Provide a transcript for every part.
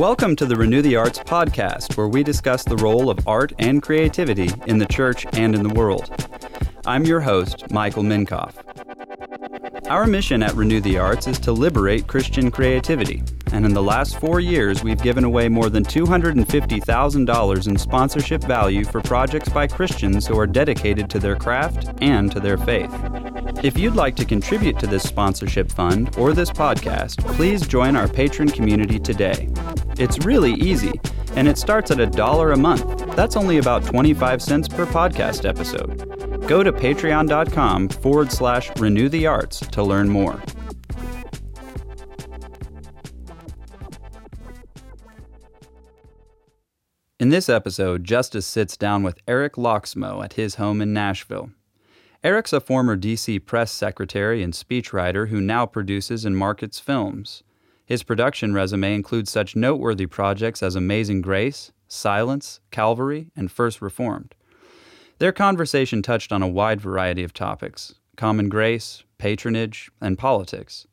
Welcome to the Renew the Arts podcast, where we discuss the role of art and creativity in the church and in the world. I'm your host, Michael Minkoff. Our mission at Renew the Arts is to liberate Christian creativity, and in the last four years, we've given away more than $250,000 in sponsorship value for projects by Christians who are dedicated to their craft and to their faith. If you'd like to contribute to this sponsorship fund or this podcast, please join our patron community today. It's really easy, and it starts at a dollar a month. That's only about 25 cents per podcast episode. Go to patreon.com forward slash renew the arts to learn more. In this episode, Justice sits down with Eric Lokkesmoe at his home in Nashville. Eric's a former DC press secretary and speechwriter who now produces and markets films. His production resume includes such noteworthy projects as Amazing Grace, Silence, Calvary, and First Reformed. Their conversation touched on a wide variety of topics common grace, patronage, and politics.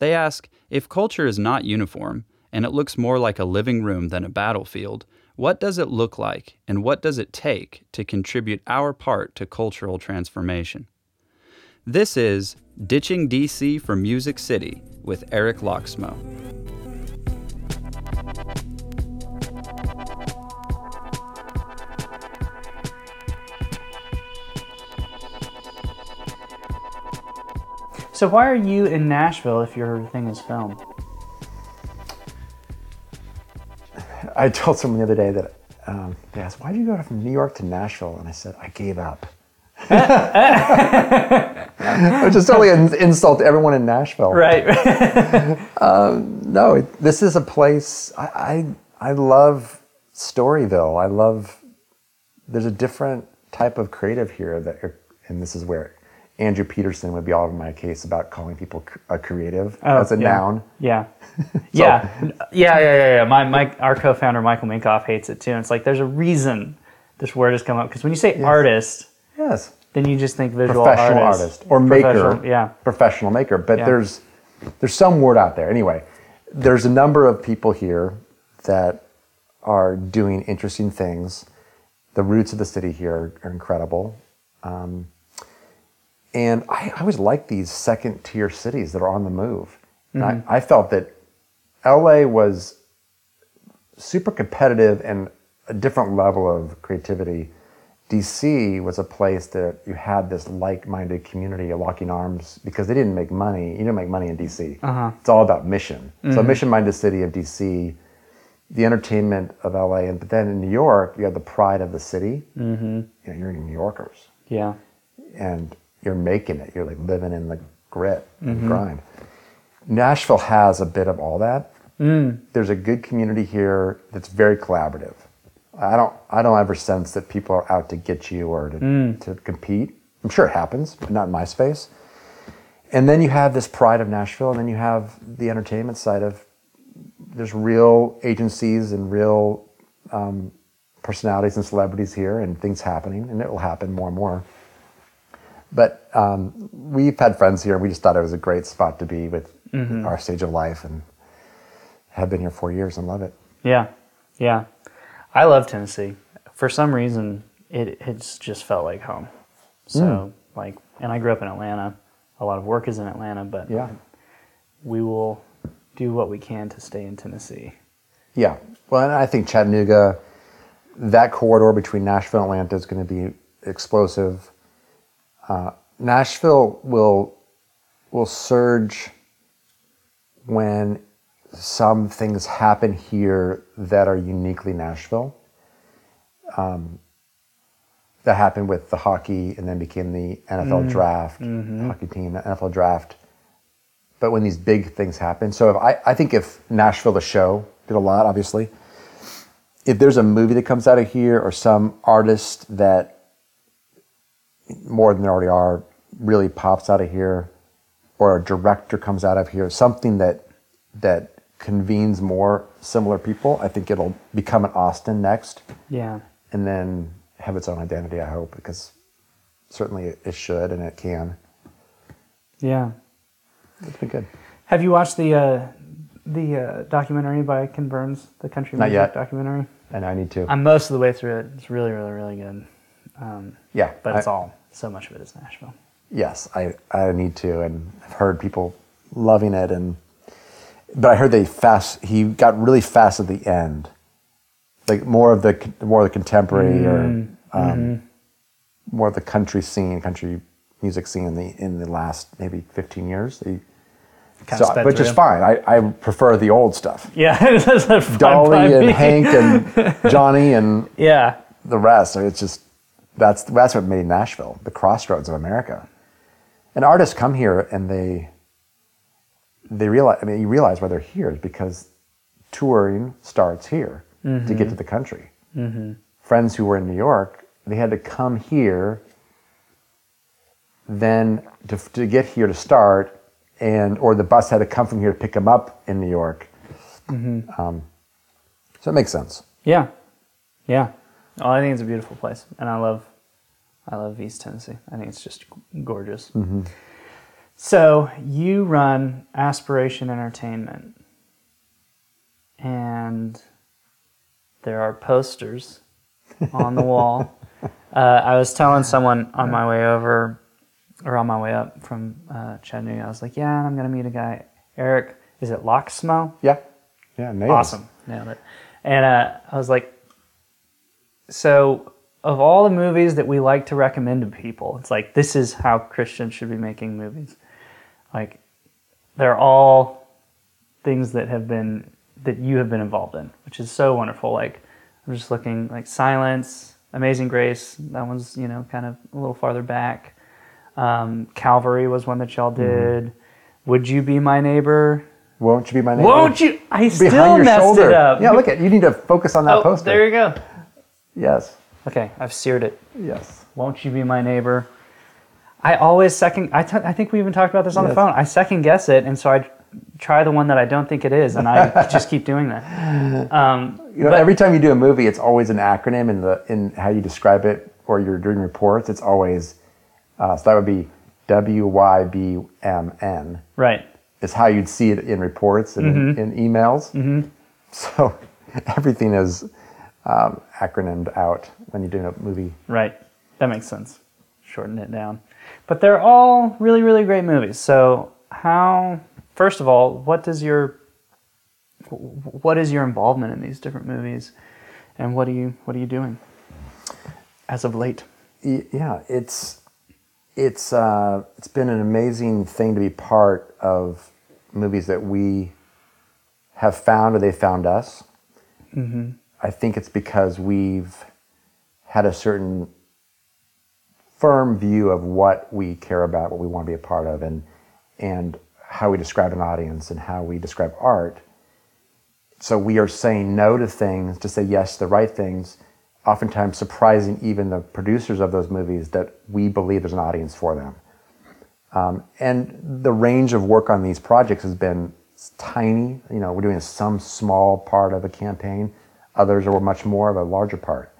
They ask if culture is not uniform and it looks more like a living room than a battlefield, what does it look like and what does it take to contribute our part to cultural transformation? This is Ditching DC for Music City with Eric Lokkesmoe. So why are you in Nashville if your thing is film? I told someone the other day that um, they asked, "Why did you go from New York to Nashville?" And I said, "I gave up." Which is totally an insult to everyone in Nashville. Right. Um, no, it, this is a place I, I I love Storyville. I love. There's a different type of creative here that, er, and this is where Andrew Peterson would be all over my case about calling people a creative oh, as a Oh, yeah. noun. yeah. yeah. Yeah, yeah, yeah, yeah. My, my, our co-founder Michael Minkoff hates it too. And it's like there's a reason this word has come up because when you say artist, Yes. then you just think visual professional artist, artist, or maker, Professional- Yeah. professional maker. But Yeah. there's there's some word out there. Anyway, there's a number of people here that are doing interesting things. The roots of the city here are incredible. Um, and I, I always like these second tier cities that are on the move. And I, I felt that LA was super competitive and a different level of creativity. DC was a place that you had this like-minded community of locking arms because they didn't make money. You didn't make money in DC. Uh-huh. It's all about mission. So mm-hmm. mission-minded city of DC, the entertainment of LA, and but then in New York, you have the pride of the city. Mm-hmm. You know, you're New Yorkers Yeah. and you're making it. You're like living in the grit and mm-hmm. grind. Nashville has a bit of all that. Mm. There's a good community here that's very collaborative. I don't I don't ever sense that people are out to get you or to, to compete. I'm sure it happens, but not in my space. And then you have this pride of Nashville, and then you have the entertainment side of there's real agencies and real um, personalities and celebrities here, and things happening, and it will happen more and more. But um, we've had friends here. and We just thought it was a great spot to be with our stage of life, and have been here four years and love it. Yeah. Yeah. I love Tennessee. For some reason, it it's just felt like home. So like, and I grew up in Atlanta. A lot of work is in Atlanta, but Yeah, we will do what we can to stay in Tennessee. yeah. Well, and I think Chattanooga, that corridor between Nashville and Atlanta is going to be explosive. Uh, Nashville will will surge when some things happen here that are uniquely Nashville. Um, that happened with the hockey and then became the NFL draft, hockey team, the NFL draft. But when these big things happen, so if I, I think if Nashville, the show, did a lot, obviously. If there's a movie that comes out of here or some artist that more than there already are really pops out of here, or a director comes out of here, something that that convenes more similar people, I think it'll become an Austin next, Yeah. and then have its own identity. I hope because certainly it, should and it can. Yeah. It's been good. Have you watched the uh, the uh, documentary by Ken Burns, the country Not music yet. documentary? And I need to. I'm most of the way through it. It's really, really, really good. Um, yeah, but it's I- all so much of it is Nashville. Yes, I, I need to, and I've heard people loving it, and but I heard they fast. He got really fast at the end, like more of the more of the contemporary or um, more of the country scene, country music scene in the in the last maybe fifteen years. So, which is fine. I, I prefer the old stuff. Yeah, that's a fun by Dolly and me. Hank and Johnny and Yeah, the rest. It's just that's that's what made Nashville the crossroads of America. And artists come here and they they realize. I mean, you realize why they're here is because touring starts here to get mm-hmm. to the country. Mm-hmm. Friends who were in New York, they had to come here. Then to, to get here to start, and or the bus had to come from here to pick them up in New York. Mm-hmm. Um, so it makes sense. yeah, yeah. Oh, I think it's a beautiful place, and I love, I love East Tennessee. I think it's just gorgeous. So you run Aspiration Entertainment, and there are posters on the wall. Uh, I was telling someone on my way over, or on my way up from uh, Chattanooga, I was like, "Yeah, I'm gonna meet a guy, Eric. Is it Lokkesmoe? Yeah, yeah, nails. Awesome, nailed it." And uh, I was like, "So, of all the movies that we like to recommend to people, it's like this is how Christians should be making movies. Like, they're all things that have been that you have been involved in, which is so wonderful. Like, I'm just looking like Silence, Amazing Grace. That one's you know kind of a little farther back. Um, Calvary was one that y'all did. Would you be my neighbor? Won't you be my neighbor? Won't you? I still your messed shoulder. it up. Yeah, look at you need to focus on that oh, poster. there you go. Yes, Okay, I've seared it. yes. Won't you be my neighbor? I always second. I, t- I think we even talked about this on the phone. I second guess it, and so I try the one that I don't think it is, and I just keep doing that. Um, You know, every time you do a movie, it's always an acronym in the in how you describe it, or you're doing reports. It's always uh, so that would be W Y B M N. right. Is how you'd see it in reports and Mm-hmm. in, in emails. So everything is um, acronymed out when you're doing a movie. Right. That makes sense. Shorten it down. But they're all really, really great movies. So how first of all, what does your what is your involvement in these different movies and what are you what are you doing as of late? Yeah, it's it's uh, it's been an amazing thing to be part of movies that we have found or they found us. I think it's because we've had a certain firm view of what we care about, what we want to be a part of, and and how we describe an audience and how we describe art. So we are saying no to things to say yes to the right things, oftentimes surprising even the producers of those movies that we believe there's an audience for them. Um, and the range of work on these projects has been tiny. You know, we're doing some small part of a campaign. Others are much more of a larger part.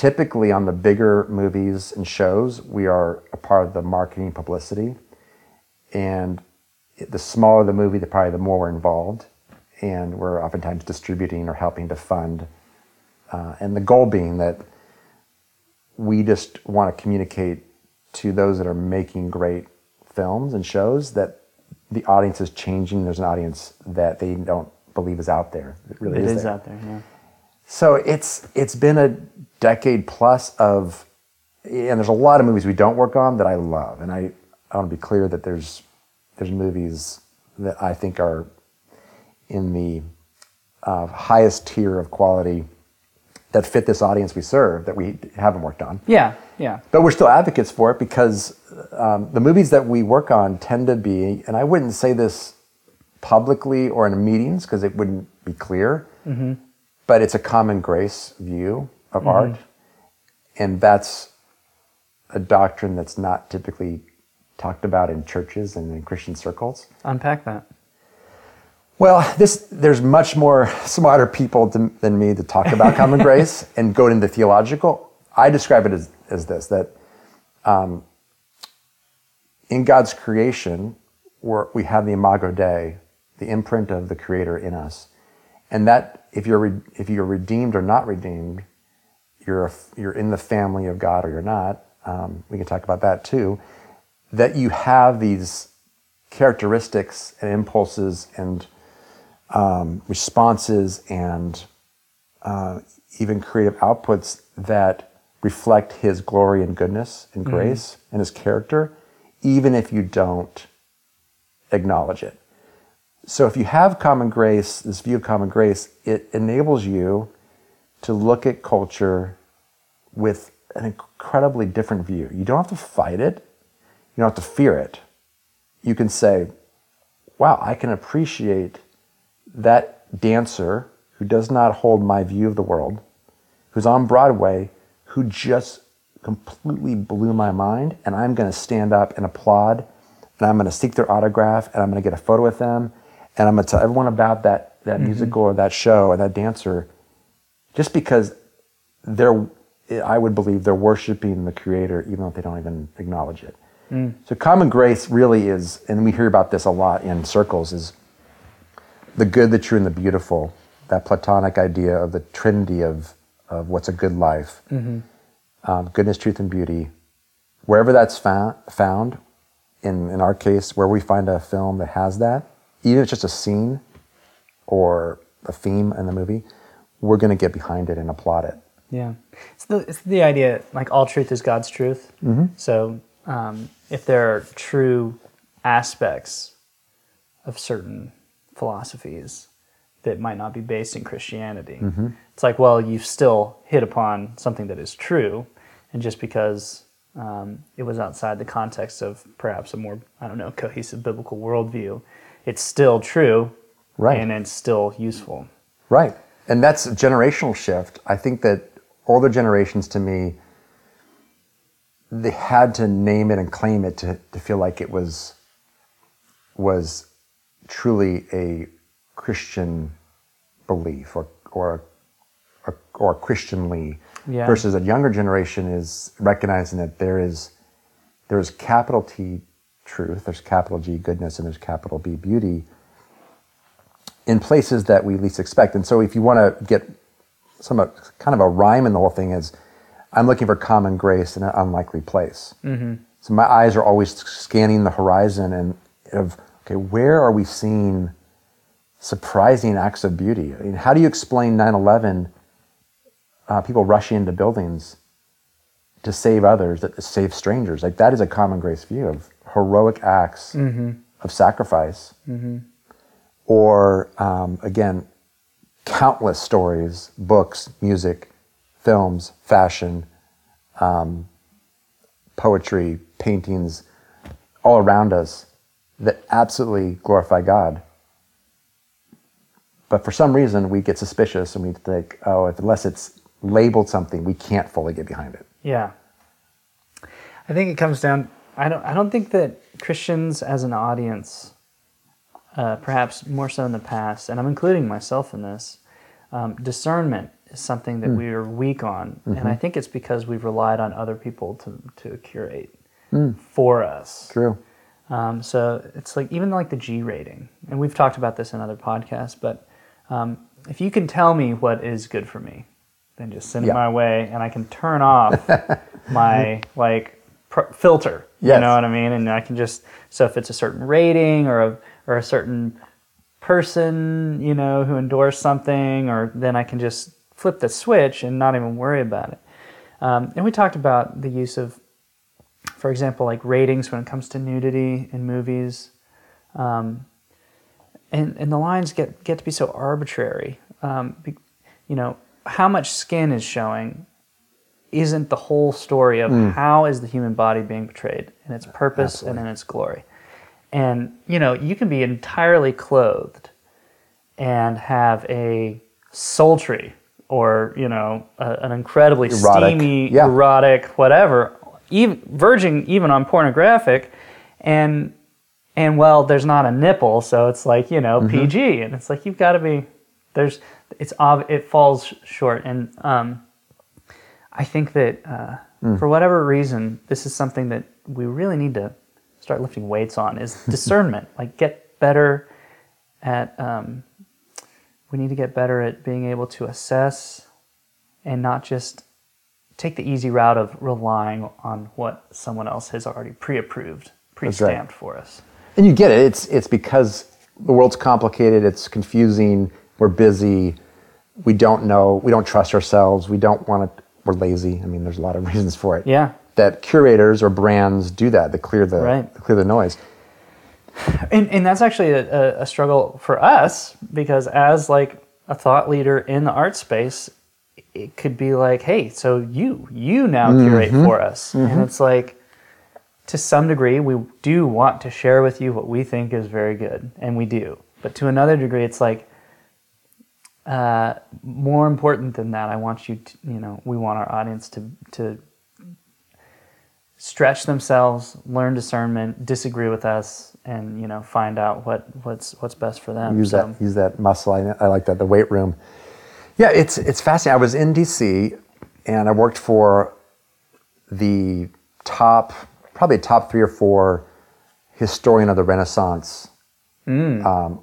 Typically, on the bigger movies and shows, we are a part of the marketing publicity. And the smaller the movie, the probably the more we're involved. And we're oftentimes distributing or helping to fund. Uh, and the goal being that we just want to communicate to those that are making great films and shows that the audience is changing. There's an audience that they don't believe is out there. It really It is, is out there, yeah. So it's it's been a decade plus of, and there's a lot of movies we don't work on that I love, and I, I want to be clear that there's there's movies that I think are in the uh, highest tier of quality that fit this audience we serve that we haven't worked on. Yeah, yeah. But we're still advocates for it because um, the movies that we work on tend to be, and I wouldn't say this publicly or in meetings because it wouldn't be clear, but it's a common grace view of art. And that's a doctrine that's not typically talked about in churches and in Christian circles. Unpack that. Well, this there's much more smarter people to, than me to talk about common grace and go into theological. I describe it as, as this that um, in God's creation, we have the imago Dei, the imprint of the Creator in us, and that if you're re- if you're redeemed or not redeemed, you're a, you're in the family of God or you're not. Um, we can talk about that too. That you have these characteristics and impulses and um, responses and uh, even creative outputs that reflect His glory and goodness and grace and His character, even if you don't acknowledge it. So if you have common grace, this view of common grace, it enables you to look at culture with an incredibly different view. You don't have to fight it, you don't have to fear it. You can say, wow, I can appreciate that dancer who does not hold my view of the world, who's on Broadway, who just completely blew my mind, and I'm going to stand up and applaud, and I'm going to seek their autograph, and I'm going to get a photo with them, and I'm going to tell everyone about that, that mm-hmm. musical or that show or that dancer, just because they're, I would believe they're worshiping the Creator, even if they don't even acknowledge it. Mm. So common grace really is, and we hear about this a lot in circles, is the good, the true, and the beautiful. That Platonic idea of the trinity of, of what's a good life. Mm-hmm. Um, goodness, truth, and beauty. Wherever that's found, found in, in our case, where we find a film that has that, even if it's just a scene or a theme in the movie, we're going to get behind it and applaud it. Yeah, it's the it's the idea like all truth is God's truth. So um, if there are true aspects of certain philosophies that might not be based in Christianity, it's like well you've still hit upon something that is true, and just because um, it was outside the context of perhaps a more I don't know cohesive biblical worldview, it's still true, Right. And it's still useful. Right. And that's a generational shift. I think that older generations to me, they had to name it and claim it to, to feel like it was was truly a Christian belief or or or, or Christianly Yeah. versus a younger generation is recognizing that there is there's capital T truth, there's capital G goodness, and there's capital B beauty in places that we least expect. And so if you want to get some kind of a rhyme in the whole thing is I'm looking for common grace in an unlikely place. Mm-hmm. So my eyes are always scanning the horizon and of okay, where are we seeing surprising acts of beauty? I mean, how do you explain 9/11? Uh, people rushing into buildings to save others, that to save strangers. Like that is a common grace view of heroic acts of sacrifice or um, again, countless stories, books, music, films, fashion, um, poetry, paintings, all around us that absolutely glorify God. But for some reason, we get suspicious and we think, oh, if, unless it's labeled something, we can't fully get behind it. Yeah. I think it comes down I don't I don't think that Christians as an audience uh, perhaps more so in the past, and I'm including myself in this, um, discernment is something that we are weak on. And I think it's because we've relied on other people to, to curate for us. True. Um, so it's like even like the G rating, and we've talked about this in other podcasts. But um, if you can tell me what is good for me, then just send Yeah. it my way, and I can turn off my like pr- filter. You know what I mean? And I can just so if it's a certain rating or a or a certain person, you know, who endorsed something, or then I can just flip the switch and not even worry about it. Um, and we talked about the use of for example, like ratings when it comes to nudity in movies. Um, and, and the lines get, get to be so arbitrary. Um, be, you know, how much skin is showing isn't the whole story of how is the human body being portrayed in its purpose and in its glory. And, you know, you can be entirely clothed and have a sultry or, you know, a, an incredibly Erotic. steamy, Yeah. erotic, whatever, even, verging even on pornographic, and and well, there's not a nipple, so it's like you know PG, and it's like you've got to be there's it's ob- it falls short, and um, I think that uh, for whatever reason, this is something that we really need to start lifting weights on is discernment, like get better at um, we need to get better at being able to assess and not just take the easy route of relying on what someone else has already pre-approved, pre-stamped for us. And you get it. It's it's because the world's complicated. It's confusing. We're busy. We don't know. We don't trust ourselves. We don't want to. We're lazy. I mean, there's a lot of reasons for it. Yeah. That curators or brands do that. They clear the Right. clear the noise. and, and that's actually a, a, a struggle for us because as like a thought leader in the art space it could be like hey so you you now mm-hmm. curate for us and mm-hmm. it's like to some degree we do want to share with you what we think is very good and we do but to another degree it's like uh, more important than that i want you to you know we want our audience to to stretch themselves learn discernment disagree with us and you know find out what what's what's best for them use So- that use that muscle. I, I like that. The weight room. Yeah, it's it's fascinating. I was in DC, and I worked for the top, probably top three or four historian of the Renaissance um,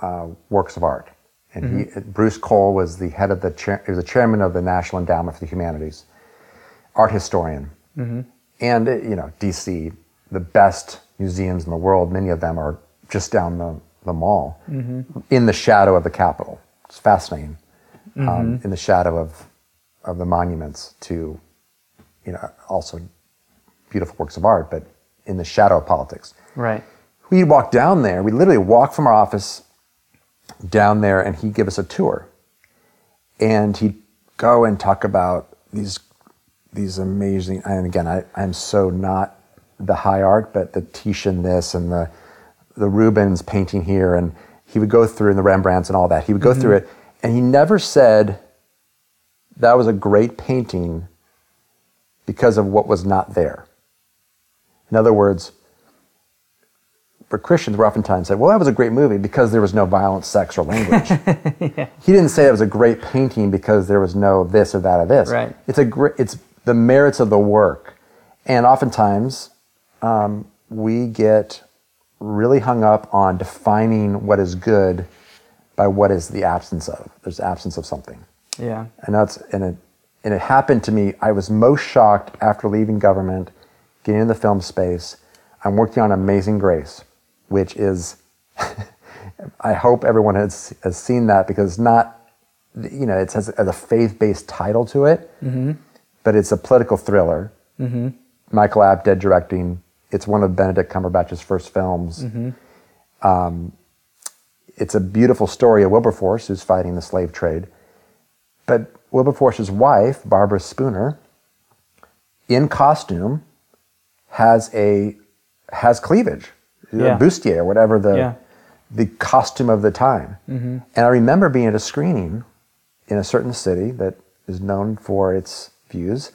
uh, works of art. And he, Bruce Cole was the head of the chair, he was the chairman of the National Endowment for the Humanities, art historian. And uh, you know, DC, the best museums in the world. Many of them are just down the, the mall, in the shadow of the Capitol. It's fascinating. Um, in the shadow of of the monuments to, you know, also beautiful works of art, but in the shadow of politics right we'd walk down there. We'd literally walk from our office down there, and he'd give us a tour. And he'd go and talk about these these amazing. And again, I, I'm so not the high art, but the Titian this and the the Rubens painting here, and he would go through and the Rembrandts and all that. He would go mm-hmm. through it, and he never said that was a great painting because of what was not there. In other words, for Christians, we're oftentimes said, well, that was a great movie because there was no violence, sex, or language. He didn't say it was a great painting because there was no this or that or this. Right. It's a great, it's the merits of the work. And oftentimes, um, we get really hung up on defining what is good by what is the absence of. There's absence of something. yeah And that's and it and it happened to me. I was most shocked after leaving government, getting in the film space. I'm working on Amazing Grace, which is I hope everyone has has seen that because it's not you know it has, a faith based title to it, mm-hmm. but it's a political thriller. Mm-hmm. Michael Apted directing. It's one of Benedict Cumberbatch's first films. Mm-hmm. Um, it's a beautiful story of Wilberforce who's fighting the slave trade. But Wilberforce's wife, Barbara Spooner, in costume, has a has cleavage, Yeah. bustier, whatever the Yeah. the costume of the time. Mm-hmm. And I remember being at a screening in a certain city that is known for its views,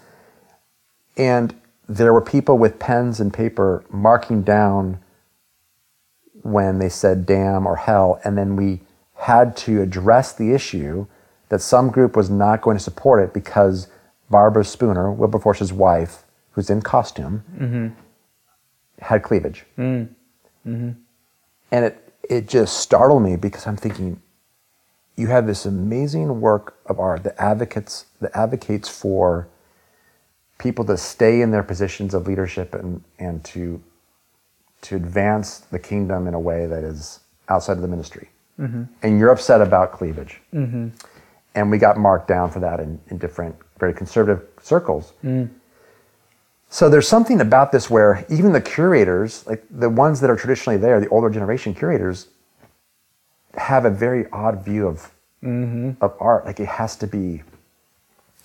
and there were people with pens and paper marking down when they said damn or hell, and then we had to address the issue that some group was not going to support it because Barbara Spooner, Wilberforce's wife, who's in costume, mm-hmm. had cleavage. Mm. Mm-hmm. And it, it just startled me because I'm thinking, you have this amazing work of art that advocates that advocates for people to stay in their positions of leadership and, and to to advance the kingdom in a way that is outside of the ministry. Mm-hmm. And you're upset about cleavage. Mm-hmm. And we got marked down for that in, in different, very conservative circles. Mm. So there's something about this where even the curators, like the ones that are traditionally there, the older generation curators, have a very odd view of mm-hmm. of art. Like it has to be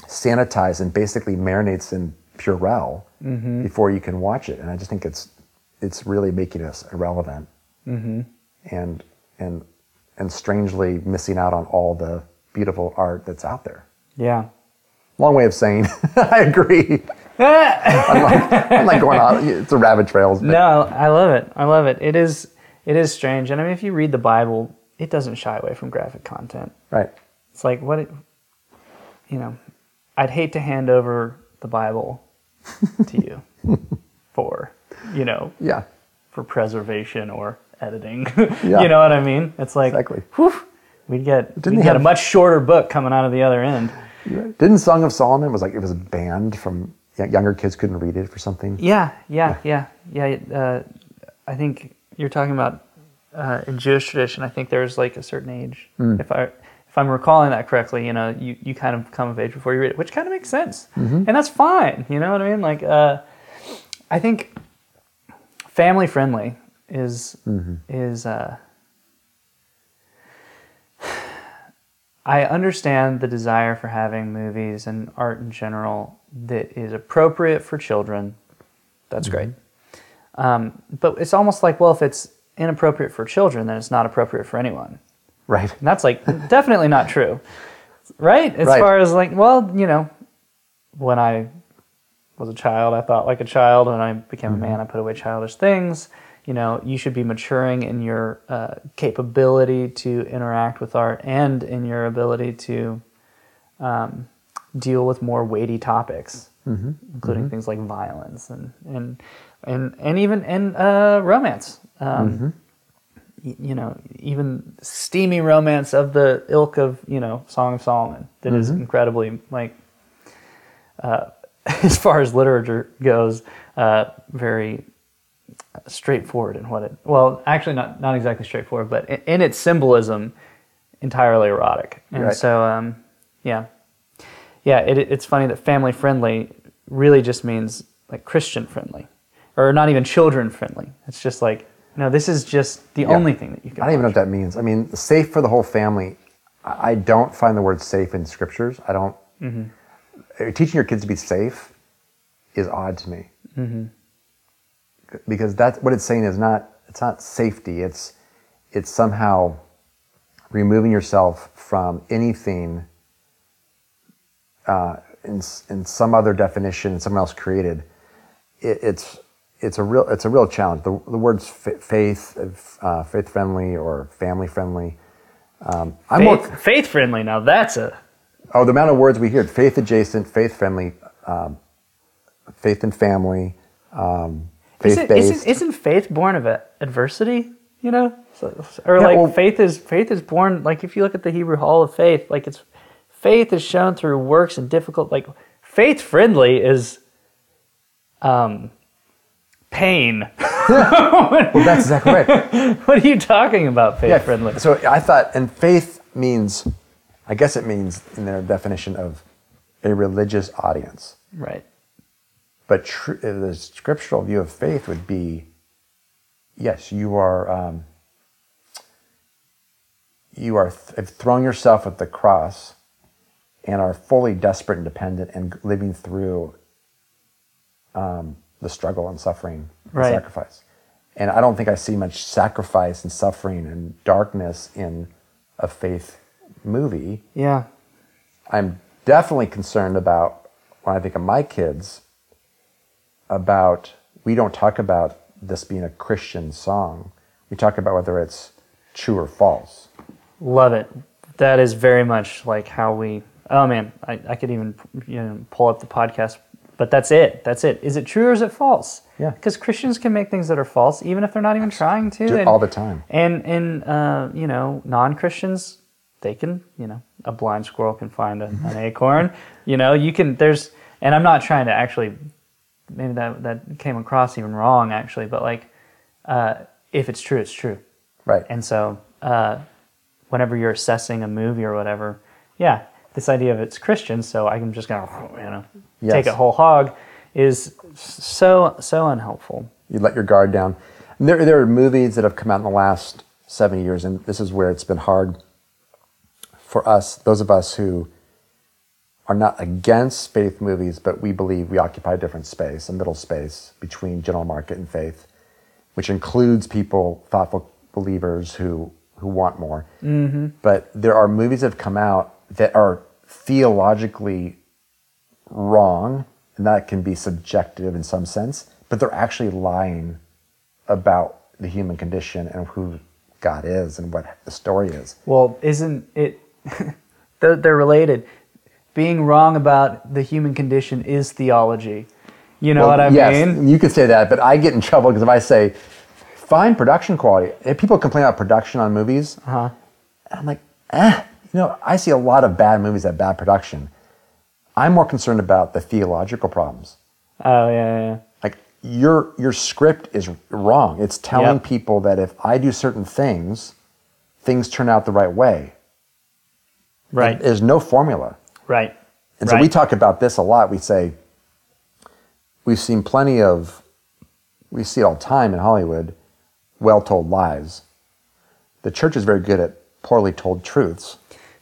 sanitized and basically marinates in Purell mm-hmm. before you can watch it. And I just think it's it's really making us irrelevant mm-hmm. and and and strangely missing out on all the beautiful art that's out there. yeah Long way of saying I agree. I'm, like, I'm like going on. It's a rabbit trails. but- No, I love it. I love it. It is it is strange. And I mean if you read the Bible, it doesn't shy away from graphic content. Right. It's like what it, you know, I'd hate to hand over the Bible to you for, you know, Yeah. for preservation or editing. Yeah. you know what I mean? It's like, Exactly. whew, we'd get, Didn't we'd get a much shorter book coming out of the other end. Didn't Song of Solomon was like it was banned from younger kids couldn't read it for something? Yeah, yeah, yeah, yeah. Uh, I think you're talking about uh, in Jewish tradition. I think there's like a certain age. If I if I'm recalling that correctly, you know, you, you kind of come of age before you read it, which kind of makes sense, and that's fine. You know what I mean? Like, uh, I think family friendly is is. Uh, I understand the desire for having movies and art in general that is appropriate for children. That's great. Um, but it's almost like, well, if it's inappropriate for children, then it's not appropriate for anyone. Right. And that's like definitely not true. Right? As Right. far as like, well, you know, when I was a child, I thought like a child. When I became a man, I put away childish things. You know, you should be maturing in your uh, capability to interact with art and in your ability to um, deal with more weighty topics, including things like violence and and and, and even and uh, romance. Um, y- you know, even steamy romance of the ilk of you know Song of Solomon that is incredibly like, uh, as far as literature goes, uh, very straightforward in what it. Well, actually, not not exactly straightforward, but in, in its symbolism, entirely erotic. And Right. so, um, yeah, yeah, it, it's funny that family friendly really just means like Christian friendly, or not even children friendly. It's just like no, this is just the Yeah. only thing that you can. I don't even know what that means. I mean, safe for the whole family. I don't find the word safe in scriptures. I don't. uh, Teaching your kids to be safe is odd to me. Because that's what it's saying is not. It's not safety. It's it's somehow removing yourself from anything uh, in in some other definition someone else created. It, it's it's a real it's a real challenge. The, the words fa- faith, uh, faith friendly or family friendly. Um, I'm more, Faith, faith friendly. Now that's a oh the amount of words we hear: faith adjacent, faith friendly, um, faith and family, um, faith isn't, based. isn't, isn't faith born of adversity? You know, so, or Yeah, like well- faith is faith is born. Like if you look at the Hebrew Hall of Faith, like it's faith is shown through works and difficult. Like faith friendly is um pain. well, that's exactly right. what are you talking about? Faith Yeah, friendly. So I thought, and faith means, I guess it means in their definition of a religious audience. Right. But tr- the scriptural view of faith would be, yes, you are, um, you are th- have thrown yourself at the cross, and are fully desperate and dependent, and living through um, the struggle and suffering and Right. sacrifice. And I don't think I see much sacrifice and suffering and darkness in a faith movie. Yeah. I'm definitely concerned about when I think of my kids about we don't talk about this being a Christian song. We talk about whether it's true or false. Love it. That is very much like how we. Oh man, I, I could even you know pull up the podcast, but that's it. That's it. Is it true or is it false? Yeah. Because Christians can make things that are false, even if they're not even trying to. Do it and, all the time. And and uh, you know, non Christians, they can. You know, a blind squirrel can find a, an acorn. You know, you can. There's, and I'm not trying to actually. Maybe that that came across even wrong actually, but like, uh, if it's true, it's true. Right. And so, uh, whenever you're assessing a movie or whatever, yeah, this idea of it's Christian, so I'm just going to you know, take Yes. it whole hog is so, so unhelpful. you let your guard down. And there, there are movies that have come out in the last seven years, and this is where it's been hard for us, those of us who are not against faith movies, but we believe we occupy a different space, a middle space between general market and faith, which includes people, thoughtful believers who, who want more. Mm-hmm. But there are movies that have come out that are theologically wrong, and that can be subjective in some sense, but they're actually lying about the human condition and who God is and what the story is. Well, isn't it, they're, they're related. Being wrong about the human condition is theology. You know Well, what I yes, mean? you could say that, but I get in trouble because if I say fine production quality. If people complain about production on movies, Uh-huh. I'm like, eh. You know, I see a lot of bad movies that bad production. I'm more concerned about the theological problems. Oh yeah, yeah. Like your your script is wrong. It's telling Yep. people that if I do certain things, things turn out the right way. Right, There's no formula. right. And so right. we talk about this a lot. We say we've seen plenty of, we see it all the time in Hollywood, well told lies. The church is very good at poorly told truths.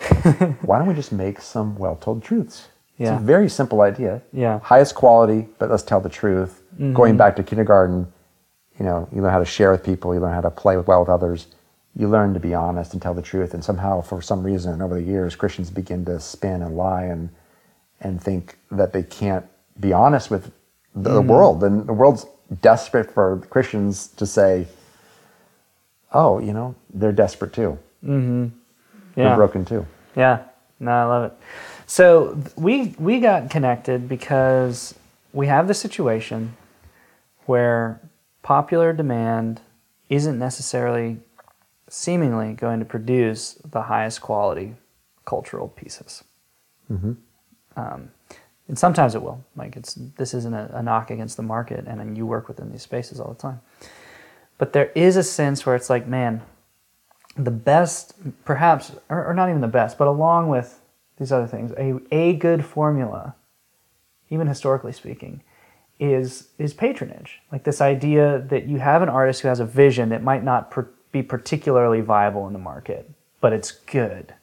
Why don't we just make some well told truths? Yeah. It's a very simple idea. Yeah. Highest quality, but let's tell the truth. Mm-hmm. Going back to kindergarten, you know, you learn how to share with people, you learn how to play well with others, you learn to be honest and tell the truth. And somehow, for some reason, over the years, Christians begin to spin and lie and and think that they can't be honest with the, the world. And the world's desperate for Christians to say, "Oh, you know, they're desperate too. Mm-hmm. They're broken too." Yeah, no, I love it. So we we got connected because we have the situation where popular demand isn't necessarily seemingly going to produce the highest quality cultural pieces. Um, and sometimes it will. Like it's this isn't a, a knock against the market, and then you work within these spaces all the time. But there is a sense where it's like, man, the best, perhaps, or, or not even the best, but along with these other things, a, a good formula, even historically speaking, is is patronage. Like this idea that you have an artist who has a vision that might not per, be particularly viable in the market, but it's good,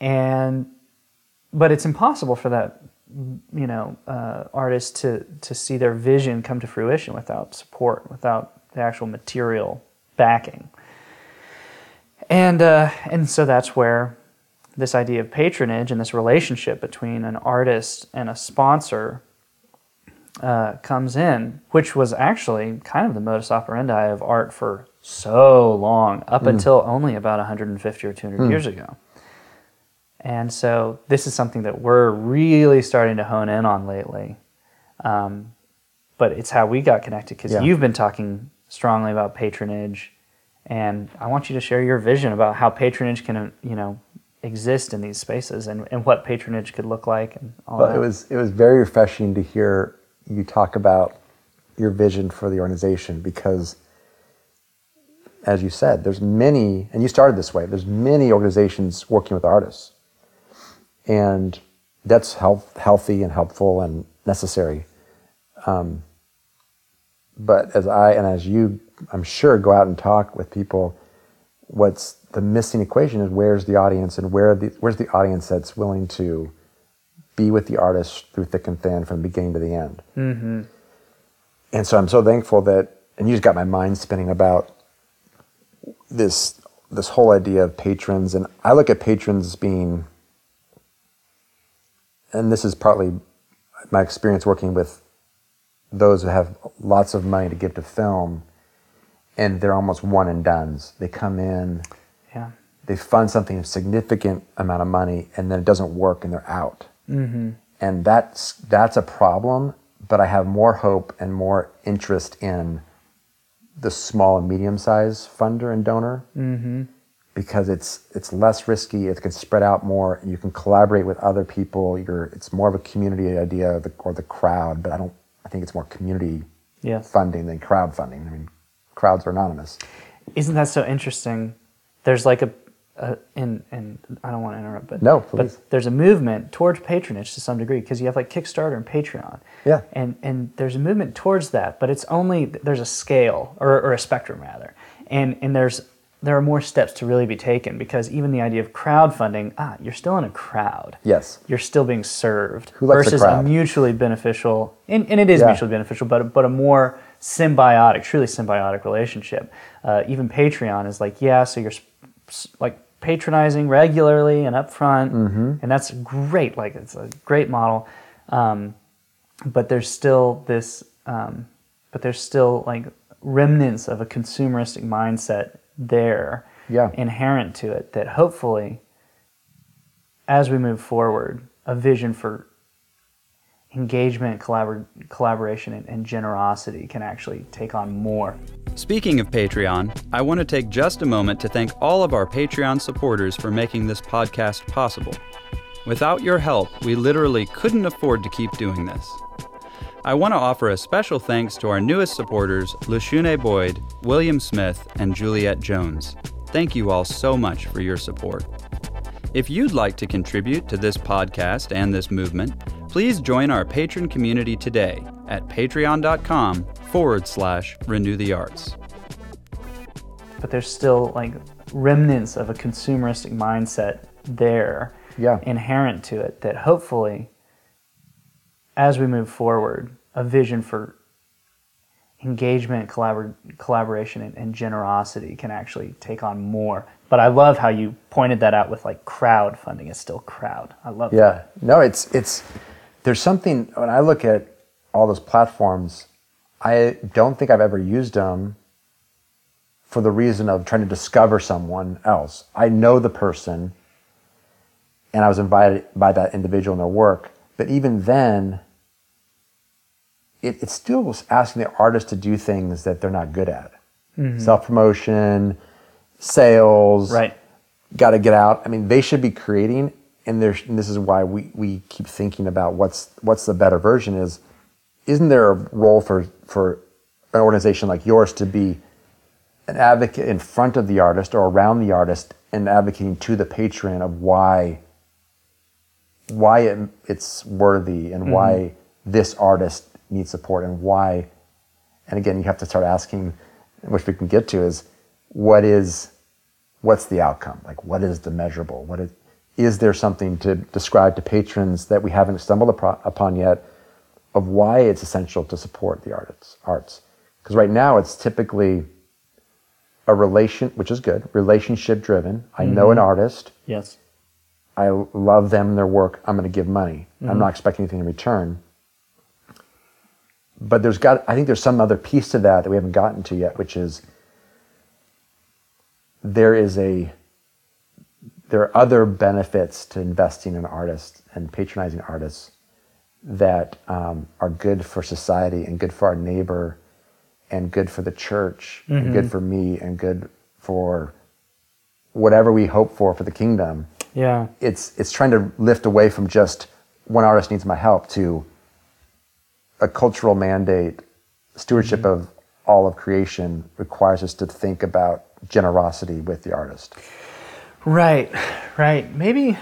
and but it's impossible for that you know uh, artist to to see their vision come to fruition without support, without the actual material backing and uh, and so that's where this idea of patronage and this relationship between an artist and a sponsor uh, comes in, which was actually kind of the modus operandi of art for so long, up until only about 150 or 200 years ago. And so this is something that we're really starting to hone in on lately. Um, but it's how we got connected because Yeah. you've been talking strongly about patronage, and I want you to share your vision about how patronage can, you know, exist in these spaces and, and what patronage could look like and all Well, that. it was it was very refreshing to hear you talk about your vision for the organization because, as you said, there's many, and you started this way. There's many organizations working with artists, and that's health, healthy and helpful and necessary. Um, but as I and as you, I'm sure, go out and talk with people, what's the missing equation is where's the audience and where the where's the audience that's willing to be with the artist through thick and thin from the beginning to the end. Mm-hmm. And so I'm so thankful that, and you just got my mind spinning about this this whole idea of patrons, and I look at patrons being, and this is partly my experience working with those who have lots of money to give to film, and they're almost one and done's. They come in, yeah. they fund something a significant amount of money and then it doesn't work and they're out mm-hmm. and that's that's a problem but i have more hope and more interest in the small and medium sized funder and donor mm-hmm. because it's it's less risky it can spread out more you can collaborate with other people you're it's more of a community idea or the, or the crowd but i don't i think it's more community Yes. funding than crowdfunding i mean crowds are anonymous Isn't that so interesting? There's like a, a and and I don't want to interrupt, but No, please. but there's a movement towards patronage to some degree because you have like Kickstarter and Patreon. Yeah. And and there's a movement towards that, but it's only there's a scale or, or a spectrum rather, and and there's there are more steps to really be taken because even the idea of crowdfunding, ah, you're still in a crowd. yes You're still being served Who likes versus a crowd? mutually beneficial, and, and it is Yeah. mutually beneficial, but but a more symbiotic, truly symbiotic relationship. Uh, even Patreon is like, yeah, so you're like patronizing regularly and upfront, Mm-hmm. and that's great. Like it's a great model, um, but there's still this, um, but there's still like remnants of a consumeristic mindset there, Yeah. inherent to it that hopefully, as we move forward, a vision for engagement, collabor- collaboration, and, and generosity can actually take on more. Speaking of Patreon, I want to take just a moment to thank all of our Patreon supporters for making this podcast possible. Without your help, we literally couldn't afford to keep doing this. I want to offer a special thanks to our newest supporters, Lashune Boyd, William Smith, and Juliet Jones. Thank you all so much for your support. If you'd like to contribute to this podcast and this movement, please join our patron community today at patreon.com forward slash renew the arts. But there's still like remnants of a consumeristic mindset there Yeah. inherent to it that hopefully as we move forward a vision for engagement collabor- collaboration and, and generosity can actually take on more but i love how you pointed that out with like crowdfunding is still crowd i love that Yeah. No, it's it's there's something when I look at all those platforms, I don't think I've ever used them for the reason of trying to discover someone else. I know the person and I was invited by that individual in their work, but even then it, it's still asking the artist to do things that they're not good at. Mm-hmm. Self promotion, sales, right got to get out. I mean, they should be creating, and there's and this is why we, we keep thinking about what's what's the better version is. Isn't there a role for for an organization like yours to be an advocate in front of the artist or around the artist and advocating to the patron of why why it, it's worthy and why mm-hmm. this artist needs support and why and again you have to start asking which we can get to is what is what's the outcome? Like, what is the measurable? What is, is there something to describe to patrons that we haven't stumbled upon, upon yet of why it's essential to support the arts? Arts, because right now it's typically a relation, which is good, relationship driven. I know an mm-hmm. artist. yes I love them and their work. I'm going to give money. I'm mm-hmm. not expecting anything in return. But there's got, I think there's some other piece to that that we haven't gotten to yet, which is there is a, there are other benefits to investing in artists and patronizing artists that um, are good for society and good for our neighbor and good for the church and good for me and good for whatever we hope for for the kingdom. Yeah. It's it's trying to lift away from just one artist needs my help to a cultural mandate stewardship of all of creation requires us to think about generosity with the artist Right, right. Maybe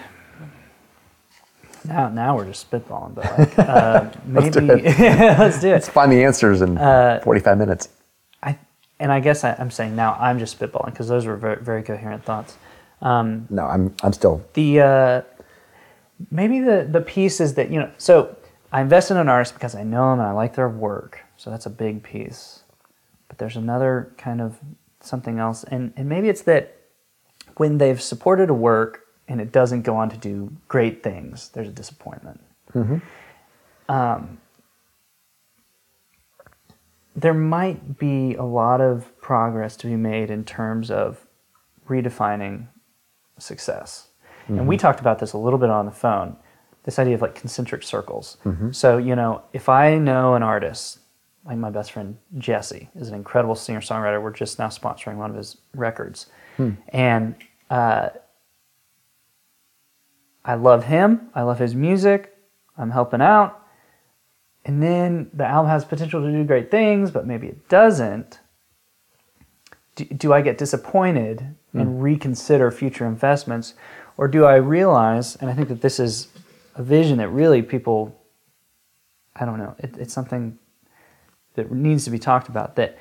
now now we're just spitballing, but like uh, maybe do it. let's do it. let's find the answers in Uh, 45 minutes I and I guess I, I'm saying now I'm just spitballing because those were very, very coherent thoughts. no i'm i'm still The uh, maybe the the piece is that you know so I invest in an artist because I know them and I like their work, so that's a big piece. But there's another kind of something else, and and maybe it's that when they've supported a work and it doesn't go on to do great things, there's a disappointment. Um, there might be a lot of progress to be made in terms of redefining success. And we talked about this a little bit on the phone. This idea of like concentric circles. Mm-hmm. So, you know, if I know an artist, like my best friend Jesse is an incredible singer songwriter. We're just now sponsoring one of his records. Hmm. And uh, I love him. I love his music. I'm helping out. And then the album has potential to do great things, but maybe it doesn't. Do, do I get disappointed hmm. and reconsider future investments? Or do I realize, and I think that this is a vision that really people, I don't know, it, it's something that needs to be talked about that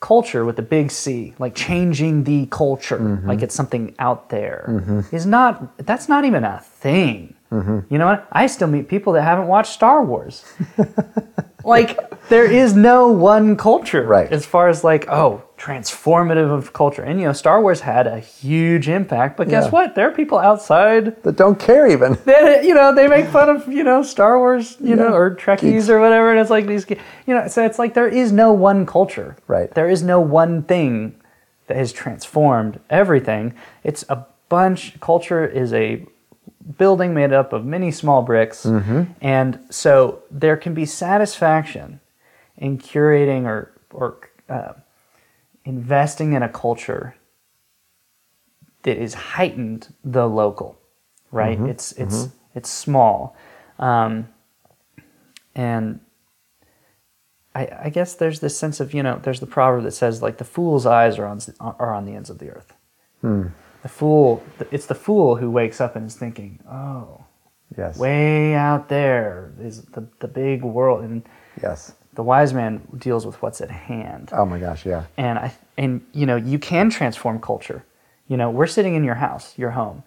culture with the big C, like changing the culture, mm-hmm. like it's something out there, mm-hmm. is not, that's not even a thing. Mm-hmm. You know what? I still meet people that haven't watched Star Wars. like, there is no one culture Right. as far as like, oh, transformative of culture. And, you know, Star Wars had a huge impact, but guess Yeah. what? There are people outside that don't care even that you know they make fun of you know Star Wars you know or Trekkies Geeks. or whatever and it's like these you know so it's like there is no one culture Right. there is no one thing that has transformed everything it's a bunch culture is a building made up of many small bricks. And so there can be satisfaction in curating or, or uh, investing in a culture that is heightened the local, right? Mm-hmm. It's it's mm-hmm. it's small, um, and I, I guess there's this sense of you know there's the proverb that says like the fool's eyes are on are on the ends of the earth. Hmm. The fool, it's the fool who wakes up and is thinking, oh, Yes. way out there is the the big world, and Yes. The wise man deals with what's at hand Oh my gosh. Yeah. and I and you know you can transform culture. You know, we're sitting in your house, your home.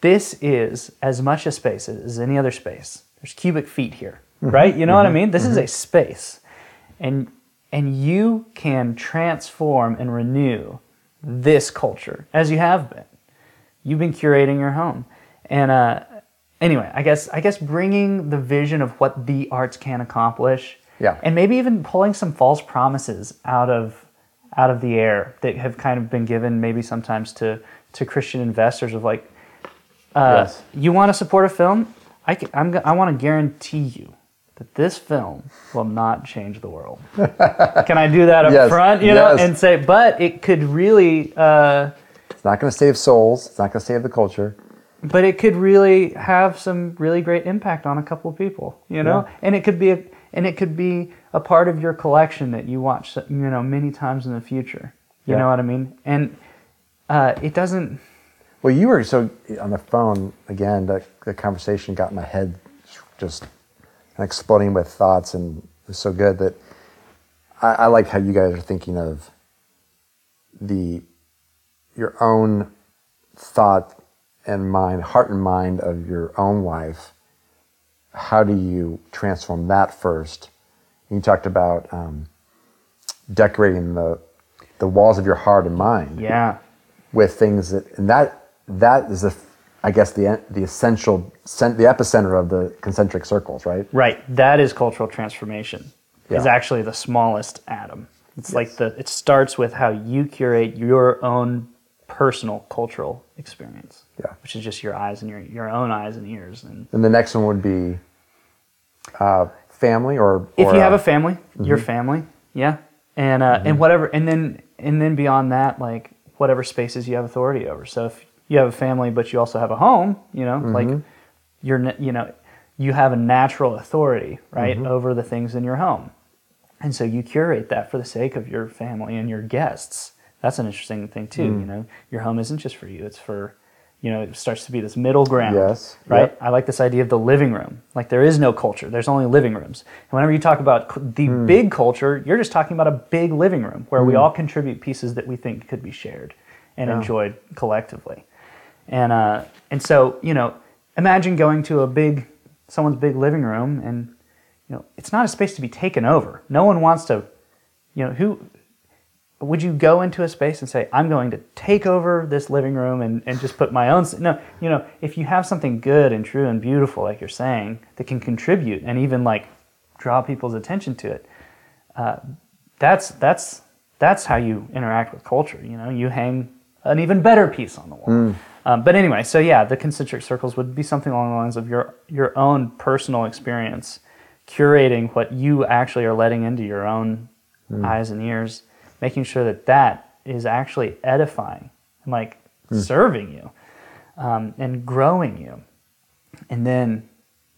This is as much a space as any other space. There's cubic feet here, mm-hmm. right? You know what I mm-hmm. mean? This is mm-hmm. a space, and and you can transform and renew this culture as you have been. You've been curating your home, and uh, anyway, I guess I guess bringing the vision of what the arts can accomplish, Yeah. and maybe even pulling some false promises out of out of the air that have kind of been given maybe sometimes to to Christian investors of like, uh, Yes. you want to support a film? I can, I'm, I want to guarantee you that this film will not change the world. can I do that up Yes, front? You know, yes. and say, but it could really. Uh, It's not going to save souls. It's not going to save the culture. but it could really have some really great impact on a couple of people, you know, Yeah. and it could be a, and it could be a part of your collection that you watch, you know, many times in the future. You Yeah. know what I mean? And uh, it doesn't. Well, you were so on the phone again. The, the conversation got my head just exploding with thoughts, and it was so good that I, I like how you guys are thinking of the your own thought and mind, heart and mind of your own life. How do you transform that first? You talked about um, decorating the the walls of your heart and mind Yeah. with things that and that that is the I guess the the essential the epicenter of the concentric circles, right? Right. That is cultural transformation. Is actually the smallest atom. It's like the. It starts with how you curate your own personal cultural experience. Yeah. Which is just your eyes and your your own eyes and ears and And the next one would be uh, family or, if or, you have uh, a family, your family, yeah, and uh, and whatever, and then and then beyond that, like whatever spaces you have authority over. So if you have a family, but you also have a home, you know, like you're, you know, you have a natural authority, right, over the things in your home, and so you curate that for the sake of your family and your guests. That's an interesting thing too. Hmm. You know, your home isn't just for you; it's for you know, it starts to be this middle ground. Yes, Right. yep. I like this idea of the living room. Like there is no culture. There's only living rooms. And whenever you talk about the hmm. big culture, you're just talking about a big living room where we hmm. all contribute pieces that we think could be shared and Yeah. enjoyed collectively. And uh, and so you know, imagine going to a big someone's big living room and you know it's not a space to be taken over. No one wants to, you know, who would you go into a space and say, I'm going to take over this living room and, and just put my own? No, you know, if you have something good and true and beautiful, like you're saying, that can contribute and even like draw people's attention to it, uh, that's that's that's how you interact with culture. You know, you hang an even better piece on the wall. Um, but anyway, so yeah, the concentric circles would be something along the lines of your your own personal experience, curating what you actually are letting into your own eyes and ears, making sure that that is actually edifying and like serving you um, and growing you, and then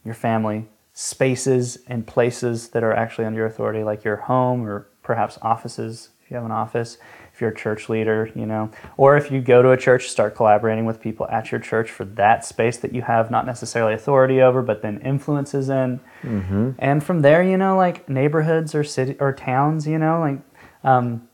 your family spaces and places that are actually under your authority, like your home or perhaps offices if you have an office. If you're a church leader, you know, or if you go to a church, start collaborating with people at your church for that space that you have not necessarily authority over, but then influences in. And from there, you know, like neighborhoods or city or towns, you know, like um,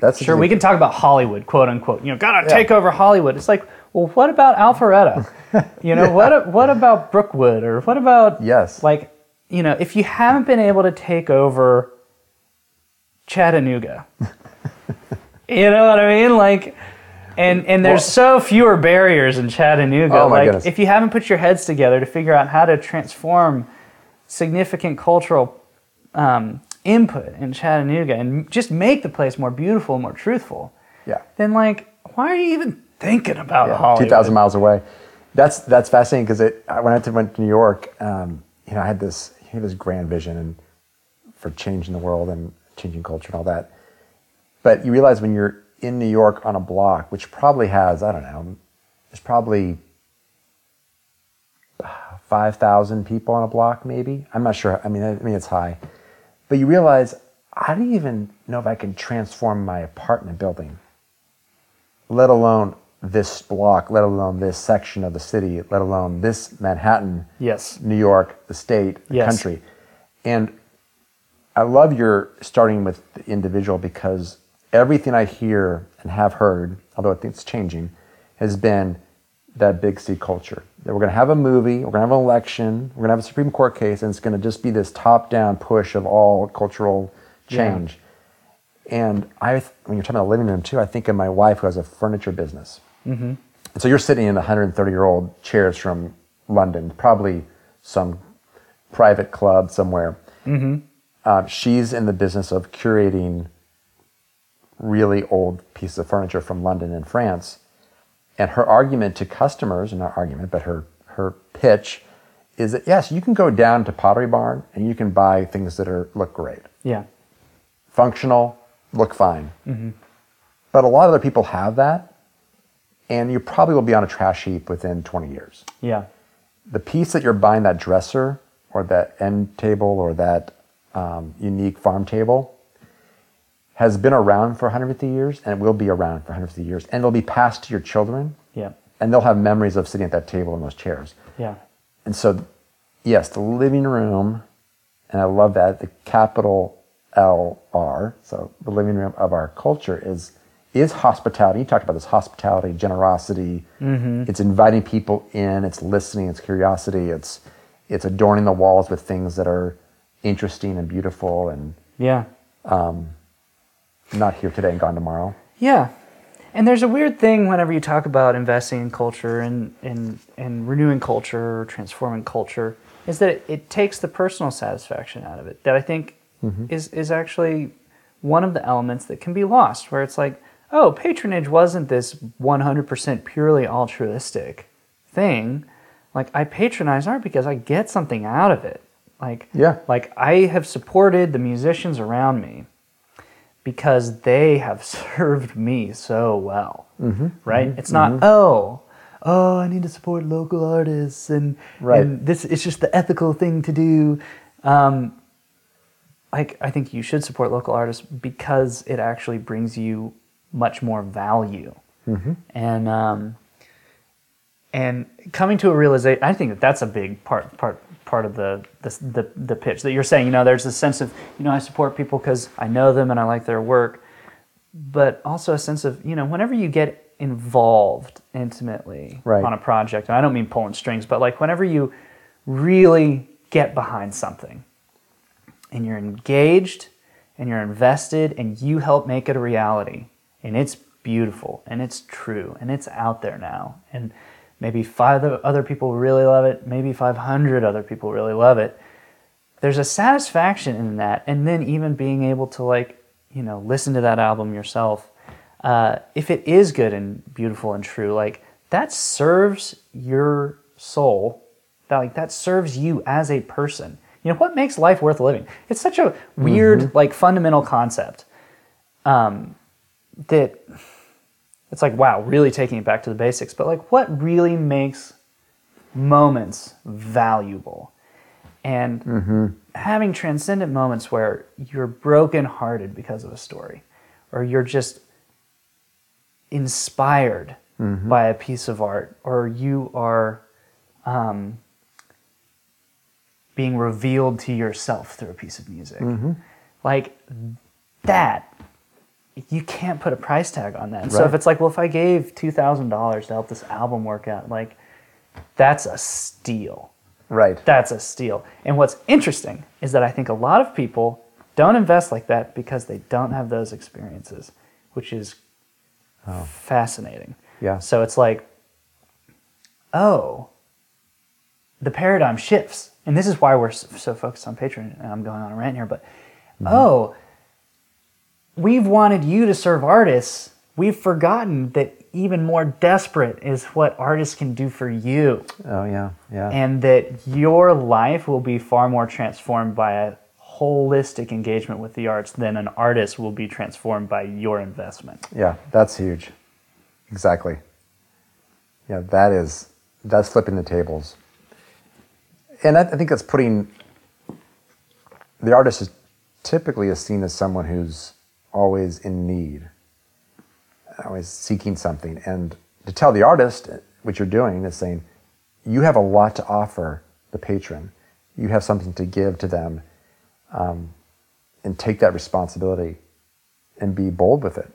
That's Sure, we can talk about Hollywood, quote unquote. You know, gotta Yeah. take over Hollywood. It's like, well, what about Alpharetta? You know, what what about Brookwood, or what about Yes. like, you know, if you haven't been able to take over Chattanooga, you know what I mean? Like, and and there's so fewer barriers in Chattanooga. Oh, my like, goodness. if you haven't put your heads together to figure out how to transform significant cultural um, input in Chattanooga and just make the place more beautiful, more truthful, Yeah. then like, why are you even thinking about yeah. Hollywood? Two thousand miles away. that's that's fascinating because it I- when I went to, went to New York, um, you know, I had this I had this grand vision and for changing the world and changing culture and all that. But you realize when you're in New York on a block, which probably has I don't know, there's probably five thousand people on a block, maybe. I'm not sure. I mean, I mean it's high, but you realize I don't even know if I can transform my apartment building let alone this block, let alone this section of the city, let alone this Manhattan, Yes. New York, the state, the Yes. country. And I love your starting with the individual because everything I hear and have heard, although I think it's changing, has been that big C culture. That we're going to have a movie, we're going to have an election, we're going to have a Supreme Court case, and it's going to just be this top down push of all cultural Yeah. change. And I, when you're talking about living room too, I think of my wife who has a furniture business. Mm-hmm. And so you're sitting in 130 year old chairs from London, probably some private club somewhere. Mm-hmm. Uh, she's in the business of curating really old pieces of furniture from London and France. And her argument to customers, and not argument, but her, her pitch is that yes, you can go down to Pottery Barn and you can buy things that are look great Yeah. functional, look fine. But a lot of other people have that, and you probably will be on a trash heap within 20 years. Yeah. The piece that you're buying, that dresser or that end table or that um, unique farm table, has been around for 150 years and it will be around for 150 years. And it'll be passed to your children, Yeah. and they'll have memories of sitting at that table in those chairs. Yeah. And so, yes, the living room, and I love that the capital L R. So the living room of our culture is is hospitality. You talked about this hospitality, generosity. Mm-hmm. It's inviting people in. It's listening. It's curiosity. It's it's adorning the walls with things that are interesting and beautiful and Yeah. Um, not here today and gone tomorrow. Yeah. And there's a weird thing whenever you talk about investing in culture and, and, and renewing culture or transforming culture, is that it, it takes the personal satisfaction out of it. That I think mm-hmm. is, is actually one of the elements that can be lost, where it's like, oh, patronage wasn't this 100% purely altruistic thing. Like, I patronize art because I get something out of it. Like, Yeah. like I have supported the musicians around me because they have served me so well. Mm-hmm. Right? It's not oh, oh, I need to support local artists and Right. and this it's just the ethical thing to do. Um, like I think you should support local artists because it actually brings you much more value. Mm-hmm. And um, and coming to a realization, I think that that's a big part part part of the the the, the pitch that you're saying. You know, there's a sense of you know I support people because I know them and I like their work, but also a sense of you know whenever you get involved intimately Right. on a project, and I don't mean pulling strings, but like whenever you really get behind something and you're engaged and you're invested and you help make it a reality and it's beautiful and it's true and it's out there now and maybe five other people really love it. Maybe 500 other people really love it. There's a satisfaction in that and then even being able to like you know listen to that album yourself uh, if it is good and beautiful and true like that serves your soul that like that serves you as a person. You know what makes life worth living? It's such a weird like fundamental concept um, that it's like wow really taking it back to the basics. But like what really makes moments valuable? And mm-hmm. having transcendent moments where you're brokenhearted because of a story or you're just inspired mm-hmm. by a piece of art or you are um, being revealed to yourself through a piece of music. Mm-hmm. Like that you can't put a price tag on that. And So if it's like, well, if I gave two thousand dollars to help this album work out, like that's a steal. Right. That's a steal. And what's interesting is that I think a lot of people don't invest like that because they don't have those experiences, which is oh. fascinating. Yeah. So it's like, oh, the paradigm shifts. And this is why we're so so focused on Patreon. And I'm going on a rant here, but mm-hmm. oh, we've wanted you to serve artists we've forgotten that even more desperate is what artists can do for you Oh yeah, yeah. and that your life will be far more transformed by a holistic engagement with the arts than an artist will be transformed by your investment. Yeah, that's huge. Exactly. Yeah, that is that's flipping the tables. And I, I think that's putting the artist is typically is seen as someone who's always in need, always seeking something. And to tell the artist what you're doing is saying, you have a lot to offer the patron. You have something to give to them, um, and take that responsibility, and be bold with it.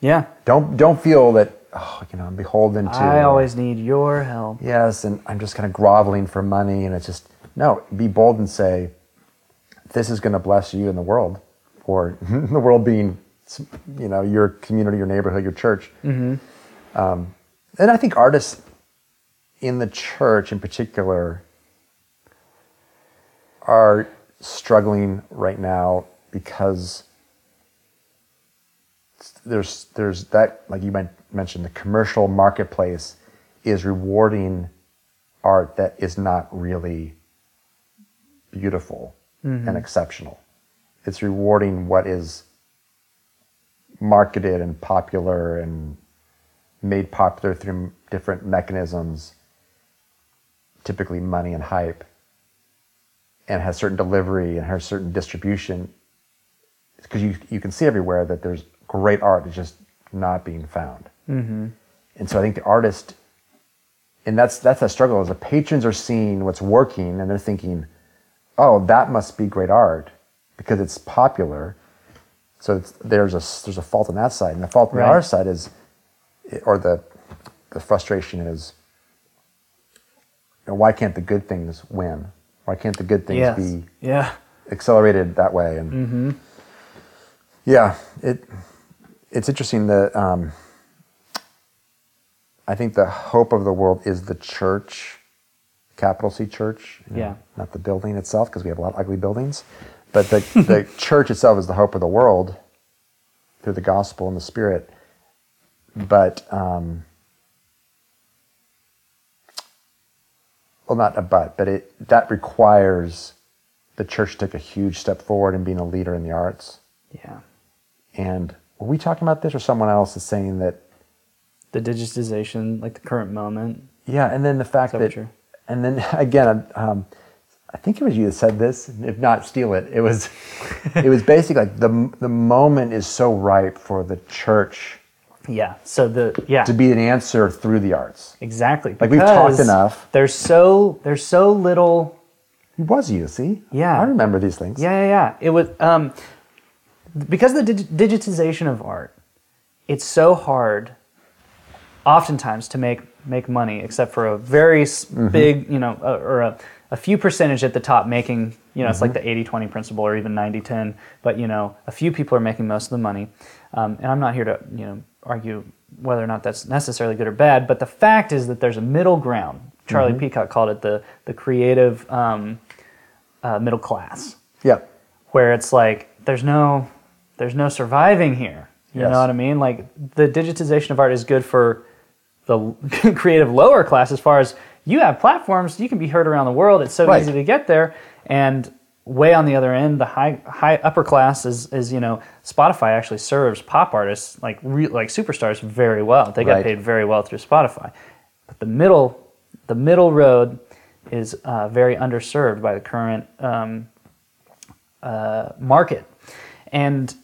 Yeah. Don't don't feel that oh, you know I'm beholden to. I always need your help. yes, and I'm just kind of groveling for money, and it's just no. Be bold and say, this is going to bless you in the world, or the world being, you know, your community, your neighborhood, your church. Um, and I think artists in the church, in particular, are struggling right now because there's there's that like you might mention the commercial marketplace is rewarding art that is not really beautiful and exceptional. It's rewarding what is marketed and popular and made popular through different mechanisms, typically money and hype, and has certain delivery and has certain distribution. Because you, you can see everywhere that there's great art that's just not being found. Mm-hmm. And so I think the artist, and that's that's a struggle. Is the patrons are seeing what's working and they're thinking, "Oh, that must be great art because it's popular." So it's, there's a there's a fault on that side, and the fault on Right. our side is, or the the frustration is, you know, why can't the good things win? Why can't the good things Yes. be Yeah. accelerated that way? And yeah, it it's interesting that um, I think the hope of the world is the church, capital C church. know, Yeah. Not the building itself, because we have a lot of ugly buildings, but the the church itself is the hope of the world through the gospel and the spirit. But um, well, not a but, but it that requires the church to take a huge step forward in being a leader in the arts. Yeah. And were we talking about this, or someone else is saying that? The digitization, like the current moment. Yeah, and then the fact that that, and then again, um, I think it was you that said this. If not, steal it. It was, it was basically like the the moment is so ripe for the church Yeah. So the yeah. to be an answer through the arts. exactly. Like, we've talked enough. There's so there's so little It was you, see? Yeah. I remember these things. Yeah, yeah, yeah. It was um, because of the dig- digitization of art. It's so hard, oftentimes, to make make money, except for a very s big, you know, uh, or a, a few percentage at the top making. You know, it's like the 80-20 principle, or even 90-10. But you know, a few people are making most of the money, um, and I'm not here to you know argue whether or not that's necessarily good or bad. But the fact is that there's a middle ground. Charlie Peacock called it the the creative um, uh, middle class Yeah. where it's like there's no there's no surviving here you Yes. know what i mean like the digitization of art is good for the creative lower class as far as you have platforms you can be heard around the world it's so Right. easy to get there and way on the other end the high high upper class is is you know spotify actually serves pop artists like re, like superstars very well they get Right. paid very well through spotify but the middle the middle road is uh, very underserved by the current um, uh, market. And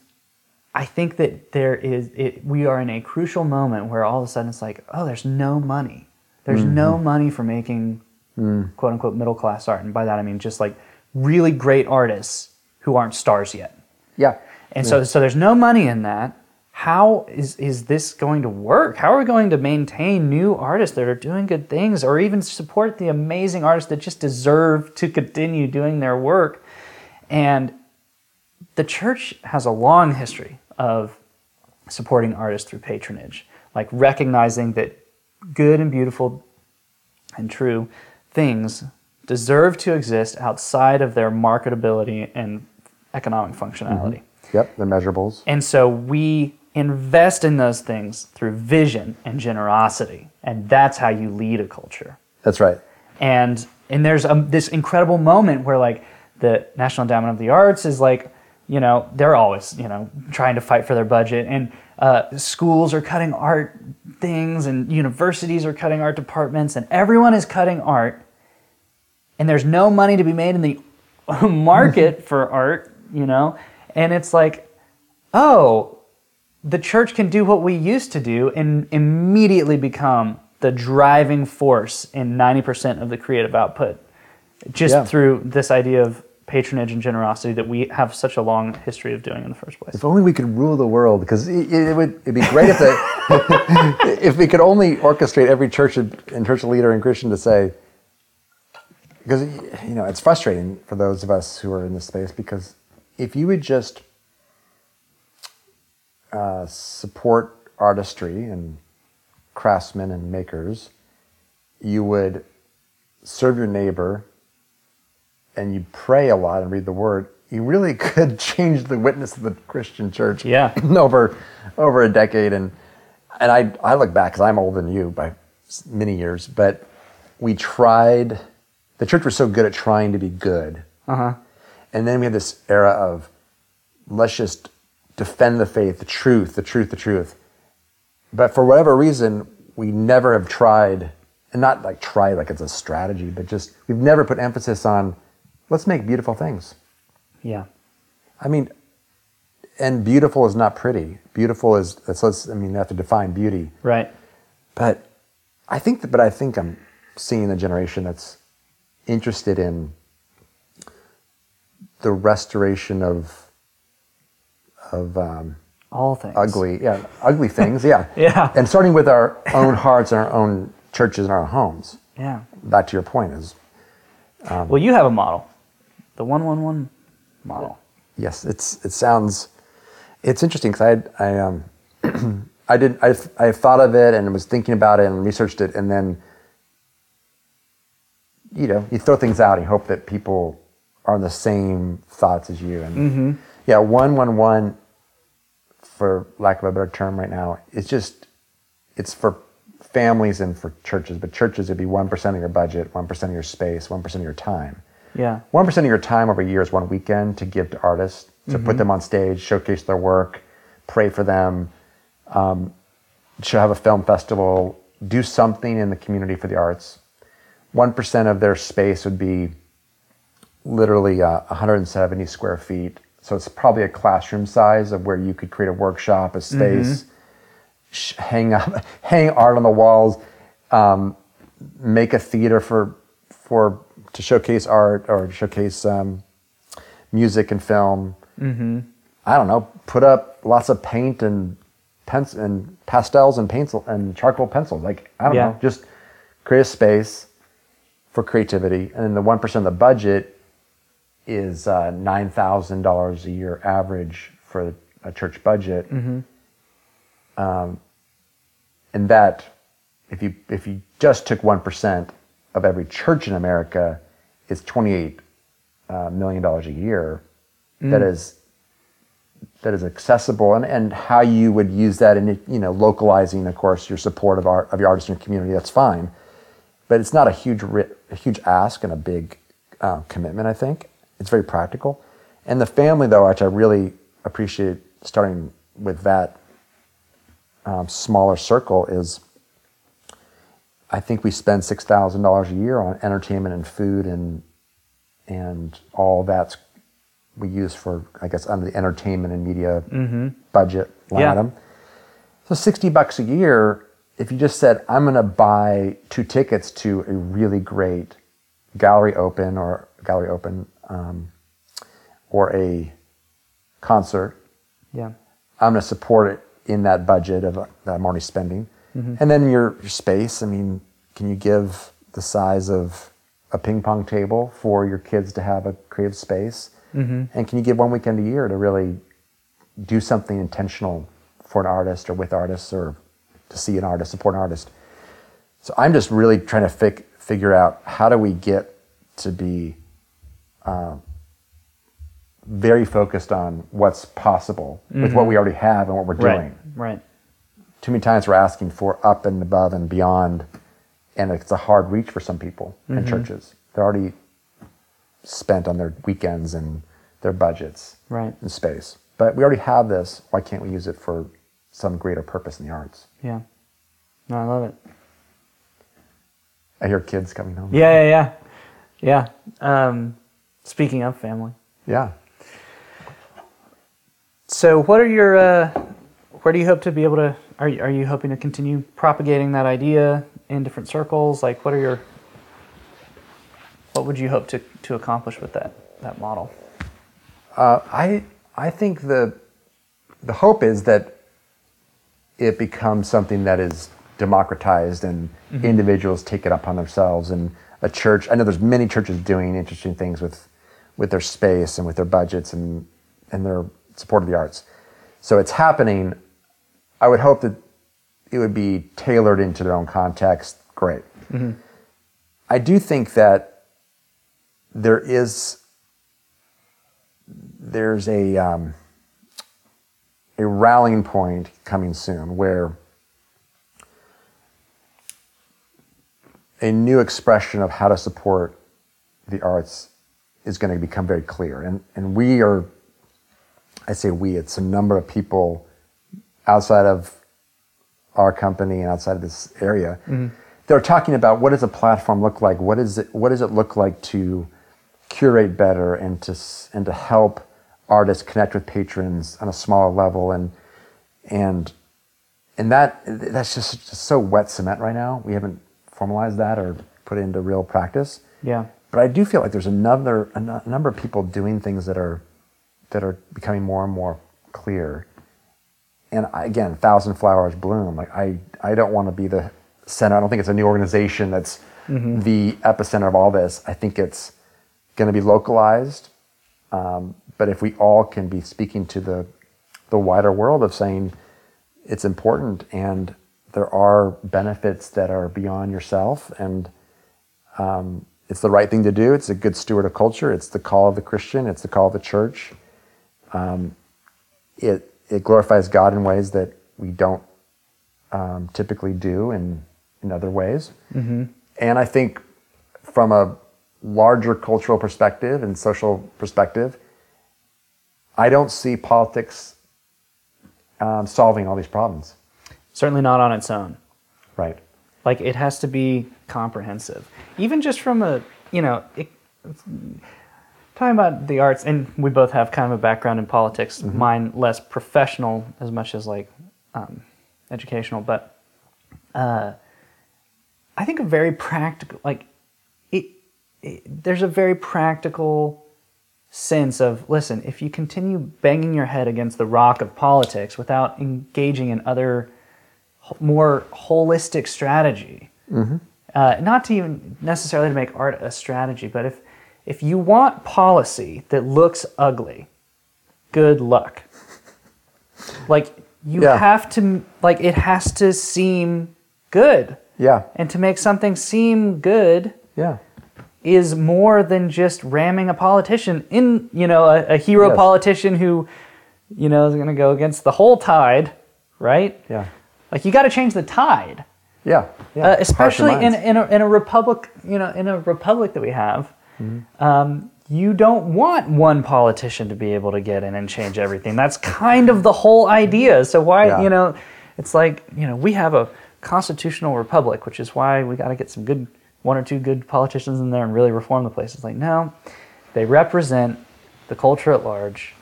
I think that there is, it, we are in a crucial moment where all of a sudden it's like, oh, there's no money. There's mm-hmm. no money for making mm. quote unquote middle class art. And by that I mean just like really great artists who aren't stars yet. Yeah. And so, so there's no money in that. How is, is this going to work? How are we going to maintain new artists that are doing good things or even support the amazing artists that just deserve to continue doing their work? And the church has a long history of supporting artists through patronage, like recognizing that good and beautiful and true things deserve to exist outside of their marketability and economic functionality. Yep. The measurables. And so we invest in those things through vision and generosity. And that's how you lead a culture. That's right. And and there's um, this incredible moment where like the National Endowment of the Arts is like, you know, they're always you know trying to fight for their budget, and uh, schools are cutting art things, and universities are cutting art departments, and everyone is cutting art, and there's no money to be made in the market for art, you know, and it's like, oh, the church can do what we used to do and immediately become the driving force in 90% of the creative output just Yeah. through this idea of patronage and generosity that we have such a long history of doing in the first place. If only we could rule the world, because it, it would it'd be great if the, if we could only orchestrate every church and church leader and Christian to say, because you know it's frustrating for those of us who are in this space because if you would just uh, support artistry and craftsmen and makers, you would serve your neighbor and you pray a lot and read the word, you really could change the witness of the Christian church. Yeah. over over a decade, and and I I look back because I'm older than you by many years, but we tried. The church was so good at trying to be good, Uh-huh. and then we had this era of let's just defend the faith, the truth, the truth, the truth. But for whatever reason, we never have tried, and not like try like it's a strategy, but just we've never put emphasis on let's make beautiful things. Yeah. I mean, and beautiful is not pretty. Beautiful is that's let's I mean you have to define beauty. Right. But I think that, but I think I'm seeing a generation that's interested in the restoration of of um, All things. ugly, yeah, ugly things, yeah, Yeah. and starting with our own hearts and our own churches and our homes. Yeah. Back to your point is Well, you have a model, the 111 model. yes, it's it sounds it's interesting because I I um I did I I thought of it and was thinking about it and researched it and then you know you throw things out and hope that people are on the same thoughts as you and yeah one one one for lack of a better term right now it's just it's for families and for churches but churches would be one percent of your budget one percent of your space one percent of your time Yeah. one percent of your time over a year is one weekend to give to artists, to put them on stage, showcase their work, pray for them, um, should have a film festival, do something in the community for the arts. One percent of their space would be literally uh, 170 square feet, so it's probably a classroom size of where you could create a workshop, a space, sh- hang up, hang art on the walls, um, make a theater for for to showcase art or to showcase um, music and film. Mm-hmm. I don't know. Put up lots of paint and pens and pastels and pencil and charcoal pencils. Like I don't Yeah. know. Just create a space for creativity, and then the one percent of the budget is uh, nine thousand dollars a year average for a church budget. Um, and that, if you if you just took one percent of every church in America, is twenty eight uh, million dollars a year. That is that is accessible, and, and how you would use that in you know localizing, of course, your support of art of your artist in your community. That's fine, but it's not a huge a huge ask and a big uh, commitment. I think it's very practical, and the family though, which I really appreciate starting with that um, smaller circle is I think we spend six thousand dollars a year on entertainment and food and and all that's we use for I guess under the entertainment and media budget line Yeah. item. So sixty bucks a year. If you just said I'm going to buy two tickets to a really great gallery open or gallery open um, or a concert, Yeah. I'm going to support it in that budget of uh, that I'm already spending. Mm-hmm. And then your, your space, I mean, can you give the size of a ping pong table for your kids to have a creative space? Mm-hmm. And can you give one weekend a year to really do something intentional for an artist or with artists or to see an artist, support an artist? So I'm just really trying to fig- figure out how do we get to be um, very focused on what's possible with what mm-hmm. we already have and what we're Right. doing. Right. Too many times we're asking for up and above and beyond, and it's a hard reach for some people in churches. They're already spent on their weekends and their budgets Right. and space. But we already have this. Why can't we use it for some greater purpose in the arts? Yeah. No, I love it. I hear kids coming home. Yeah, yeah, yeah. Yeah. Um, speaking of family. Yeah. So, what are your? Uh, where do you hope to be able to? Are you, are you hoping to continue propagating that idea in different circles? Like, what are your? What would you hope to, to accomplish with that that model? Uh, I I think the the hope is that it becomes something that is democratized and individuals take it upon themselves and a church I know there's many churches doing interesting things with with their space and with their budgets and and their support of the arts. So it's happening. I would hope that it would be tailored into their own context. Great. I do think that there is there's a um, a rallying point coming soon where a new expression of how to support the arts is going to become very clear, and and we are. I say we. It's a number of people outside of our company and outside of this area. Mm-hmm. They're talking about what does a platform look like? What is it? What does it look like to curate better and to and to help artists connect with patrons on a smaller level and and and that that's just, just so wet cement right now. We haven't formalized that or put it into real practice. Yeah. But I do feel like there's another a number of people doing things that are that are becoming more and more clear. And I, again, thousand flowers bloom. Like I, I don't want to be the center. I don't think it's a new organization that's the epicenter of all this. I think it's going to be localized. Um, but if we all can be speaking to the the wider world of saying it's important and there are benefits that are beyond yourself and um, it's the right thing to do. It's a good steward of culture. It's the call of the Christian. It's the call of the church. Um, it it glorifies God in ways that we don't um, typically do in in other ways. And I think from a larger cultural perspective and social perspective, I don't see politics um, solving all these problems. Certainly not on its own. Right. Like it has to be comprehensive, even just from a you know it, talking about the arts, and we both have kind of a background in politics. Mine less professional as much as like um, educational, but uh, I think a very practical like it, it. There's a very practical sense of listen if you continue banging your head against the rock of politics without engaging in other more holistic strategy. Uh, not to even necessarily to make art a strategy, but if if you want policy that looks ugly, good luck. Like you Yeah. have to like it has to seem good, Yeah. and to make something seem good Yeah. is more than just ramming a politician in, you know, a, a hero Yes. politician who, you know, is going to go against the whole tide, right? Yeah. Like you got to change the tide, Yeah. yeah. uh, especially in, in, a, in a republic, you know, in a republic that we have. Mm-hmm. Um, you don't want one politician to be able to get in and change everything. That's kind of the whole idea. So why, Yeah. you know, it's like you know we have a constitutional republic, which is why we got to get some good one or two good politicians in there and really reform the place. It's like no, they represent the culture at large,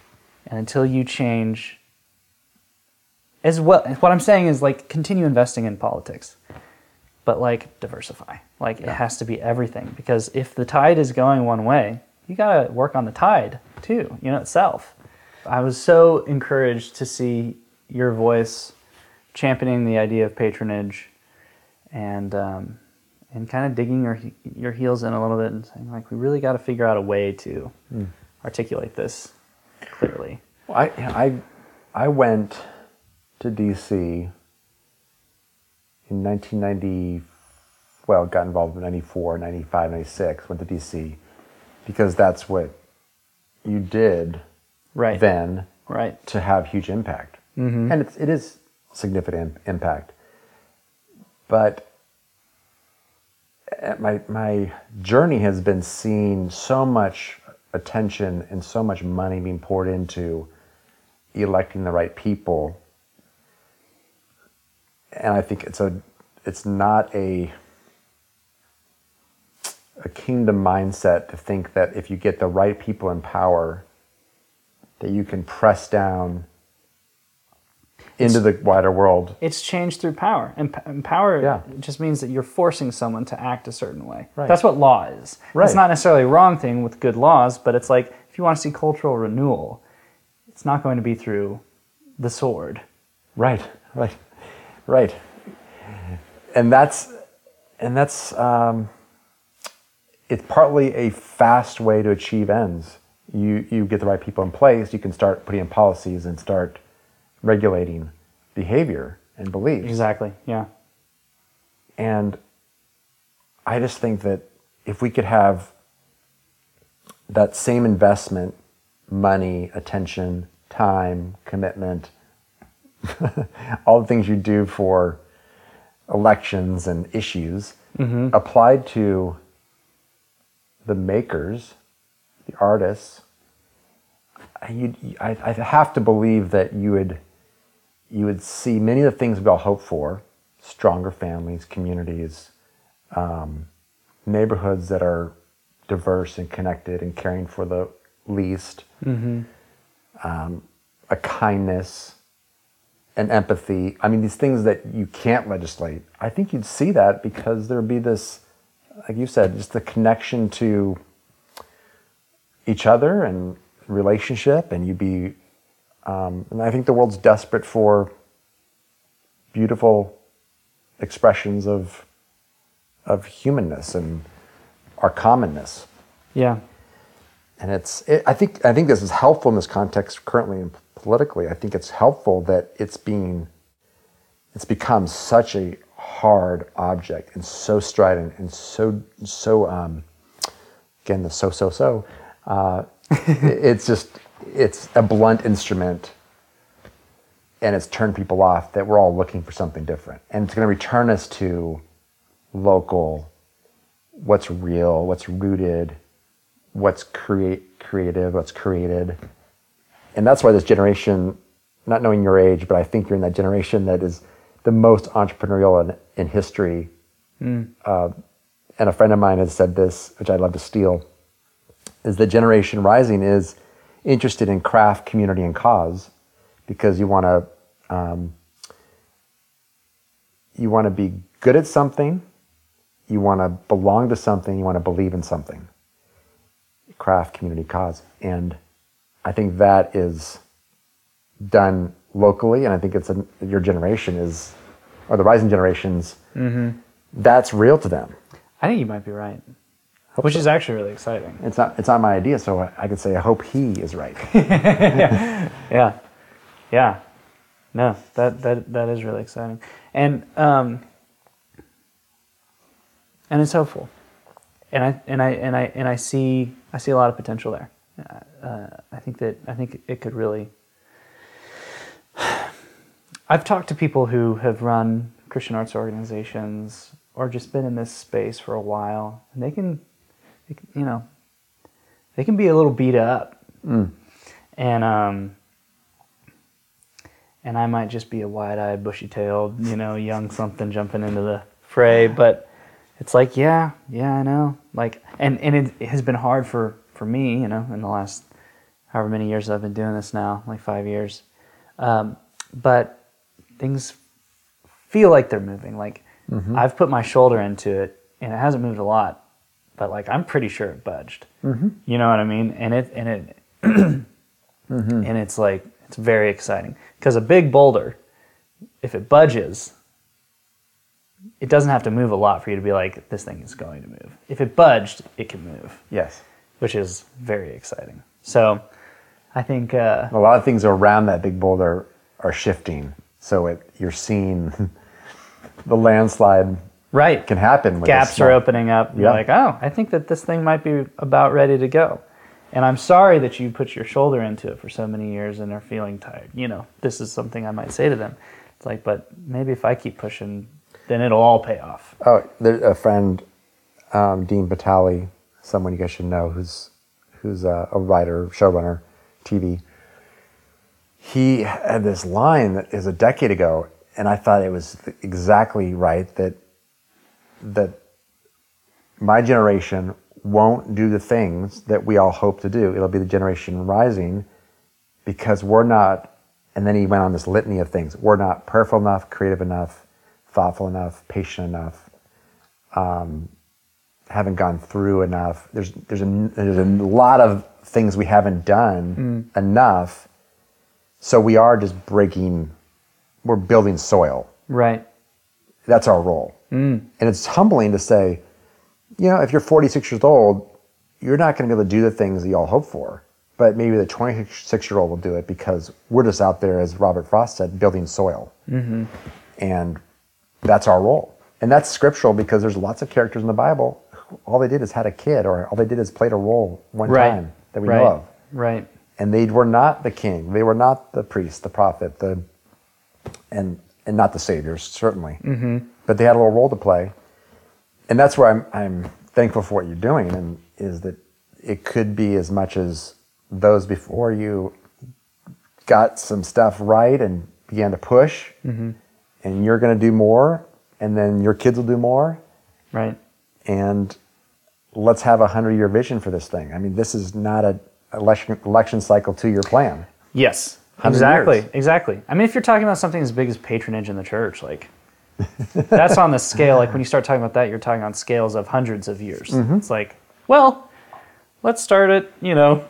and until you change as well what i'm saying is like continue investing in politics but like diversify. Like it has to be everything because if the tide is going one way you got to work on the tide too you know itself. I was so encouraged to see your voice championing the idea of patronage and um, and kind of digging your your heels in a little bit and saying like we really got to figure out a way to articulate this clearly. I, I, I went to DC in 1990. Well, got involved in 94, 95, 96, went to DC because that's what you did right then right to have huge impact. And it's, it is significant impact. But uh, my my journey has been seeing so much attention and so much money being poured into electing the right people, and I think it's a it's not a a kingdom mindset to think that if you get the right people in power, that you can press down into the wider world. It's changed through power, and, p- and power Yeah. just means that you're forcing someone to act a certain way. Right. That's what law is. Right. It's not necessarily a wrong thing with good laws, but it's like if you want to see cultural renewal, it's not going to be through the sword. Right, right, right. And that's and that's um, it's partly a fast way to achieve ends. You you get the right people in place, you can start putting in policies and start regulating behavior and beliefs. Exactly. Yeah. And I just think that if we could have that same investment, money, attention, time, commitment, all the things you do for elections and issues applied to the makers, the artists, you, I, I have to believe that you would you would see many of the things we all hope for stronger families, communities, um, neighborhoods that are diverse and connected and caring for the least, um, a kindness, an empathy. I mean, these things that you can't legislate. I think you'd see that because there'd be this, like you said, just the connection to each other and relationship, and you'd be um, and I think the world's desperate for beautiful expressions of of humanness and our commonness. Yeah. And it's it, I think I think this is helpful in this context currently and politically. I think it's helpful that it's being it's become such a hard object and so strident and so so um, again the so so so uh, it's just it's a blunt instrument and it's turned people off that we're all looking for something different and it's going to return us to local what's real what's rooted what's create creative what's created. And that's why this generation not knowing your age but i think you're in that generation that is the most entrepreneurial in, in history. Uh, and a friend of mine has said this which i'd love to steal is the generation rising is interested in craft, community, and cause because you want to um, you want to be good at something, you want to belong to something, you want to believe in something. Craft, community, cause, and I think that is done locally, and I think it's a, your generation is, or the rising generations, that's real to them. I think you might be right. Which is actually really exciting. It's not it's not my idea, so I, I can say I hope he is right. Yeah. Yeah. No, that that that is really exciting. And um and it's hopeful. And I and I and I and I see I see a lot of potential there. Uh, I think that I think it could really I've talked to people who have run Christian arts organizations or just been in this space for a while, and they can, they can you know, they can be a little beat up, and um, and I might just be a wide-eyed, bushy-tailed, you know, young something jumping into the fray, but it's like, yeah, yeah, I know, like, and and it, it has been hard for for me, you know, in the last however many years I've been doing this now, like five years, um, but things feel like they're moving. Like mm-hmm. I've put my shoulder into it, and it hasn't moved a lot, but like I'm pretty sure it budged. Mm-hmm. You know what I mean? And it and it mm-hmm. and it's like it's very exciting because a big boulder, if it budges, it doesn't have to move a lot for you to be like this thing is going to move. If it budged, it can move, yes. which is very exciting. So, I think uh, A lot of things around that big boulder are shifting, so it you're seeing the landslide right can happen. With gaps are opening up. You're Yeah. like, oh, I think that this thing might be about ready to go. And I'm sorry that you put your shoulder into it for so many years and are feeling tired. You know, this is something I might say to them. It's like, but maybe if I keep pushing, then it'll all pay off. Oh, a friend, um, Dean Batali, someone you guys should know, who's who's a, a writer, showrunner, TV. He had this line that is a decade ago, and I thought it was exactly right that that my generation won't do the things that we all hope to do. It'll be the generation rising because we're not. And then he went on this litany of things. We're not prayerful enough, creative enough, thoughtful enough, patient enough, um, haven't gone through enough. There's there's a there's a lot of things we haven't done mm. enough. So we are just breaking. We're building soil. Right. That's our role. Mm. And it's humbling to say, you know, if you're 46 years old, you're not going to be able to do the things that you all hope for. But maybe the 26 year old will do it because we're just out there, as Robert Frost said, building soil. Mm-hmm. And that's our role. And that's scriptural because there's lots of characters in the Bible. All they did is had a kid, or all they did is played a role one Right. time that we right. know of. Right. And they were not the king. They were not the priest, the prophet, the and and not the saviors certainly. Mm-hmm. But they had a little role to play, and that's where I'm I'm thankful for what you're doing, and is that it could be as much as those before you got some stuff right and began to push, and you're going to do more, and then your kids will do more, Right. and let's have a hundred year vision for this thing. I mean, this is not a election election cycle two year plan. Yes. Exactly. years. Exactly. I mean, if you're talking about something as big as patronage in the church, like that's on the scale. Like when you start talking about that, you're talking on scales of hundreds of years. Mm-hmm. It's like, well, let's start it. You know,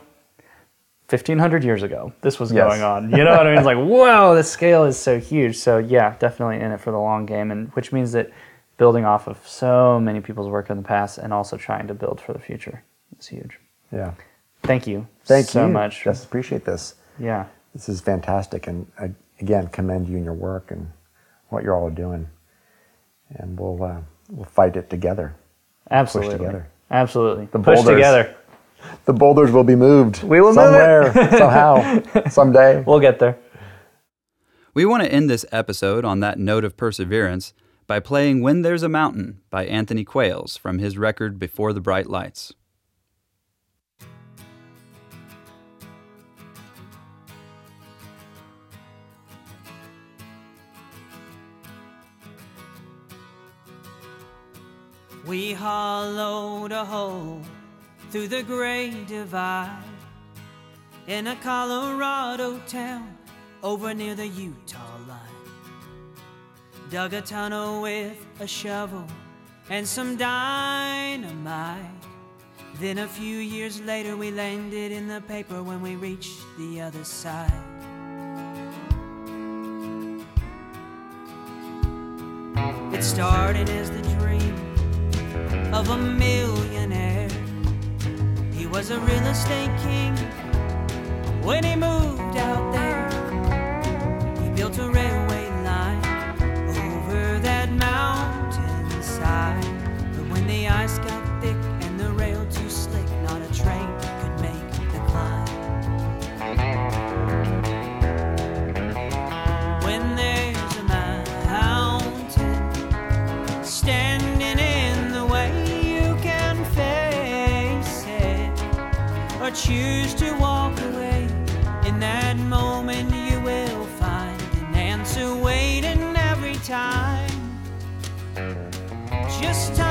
1500 years ago, this was Yes. going on. You know what I mean? It's like, wow, the scale is so huge. So yeah, definitely in it for the long game, and which means that building off of so many people's work in the past and also trying to build for the future is huge. Yeah. Thank you. Thank so you. much. Just appreciate this. Yeah. This is fantastic, and I, again, commend you and your work and what you're all doing. And we'll uh, we'll fight it together. Absolutely. push together. Absolutely. The Push boulders. together. The boulders will be moved. We will move somewhere, somehow, someday. We'll get there. We want to end this episode on that note of perseverance by playing When There's a Mountain by Anthony Quails from his record Before the Bright Lights. We hollowed a hole through the great divide in a Colorado town over near the Utah line. Dug a tunnel with a shovel and some dynamite. Then a few years later, we landed in the paper when we reached the other side. It started as the dream of a millionaire. Was a real estate king when he moved out there. He built a railway line over that mountainside. But when the ice got choose to walk away. In that moment, you will find an answer waiting every time. Just tunnel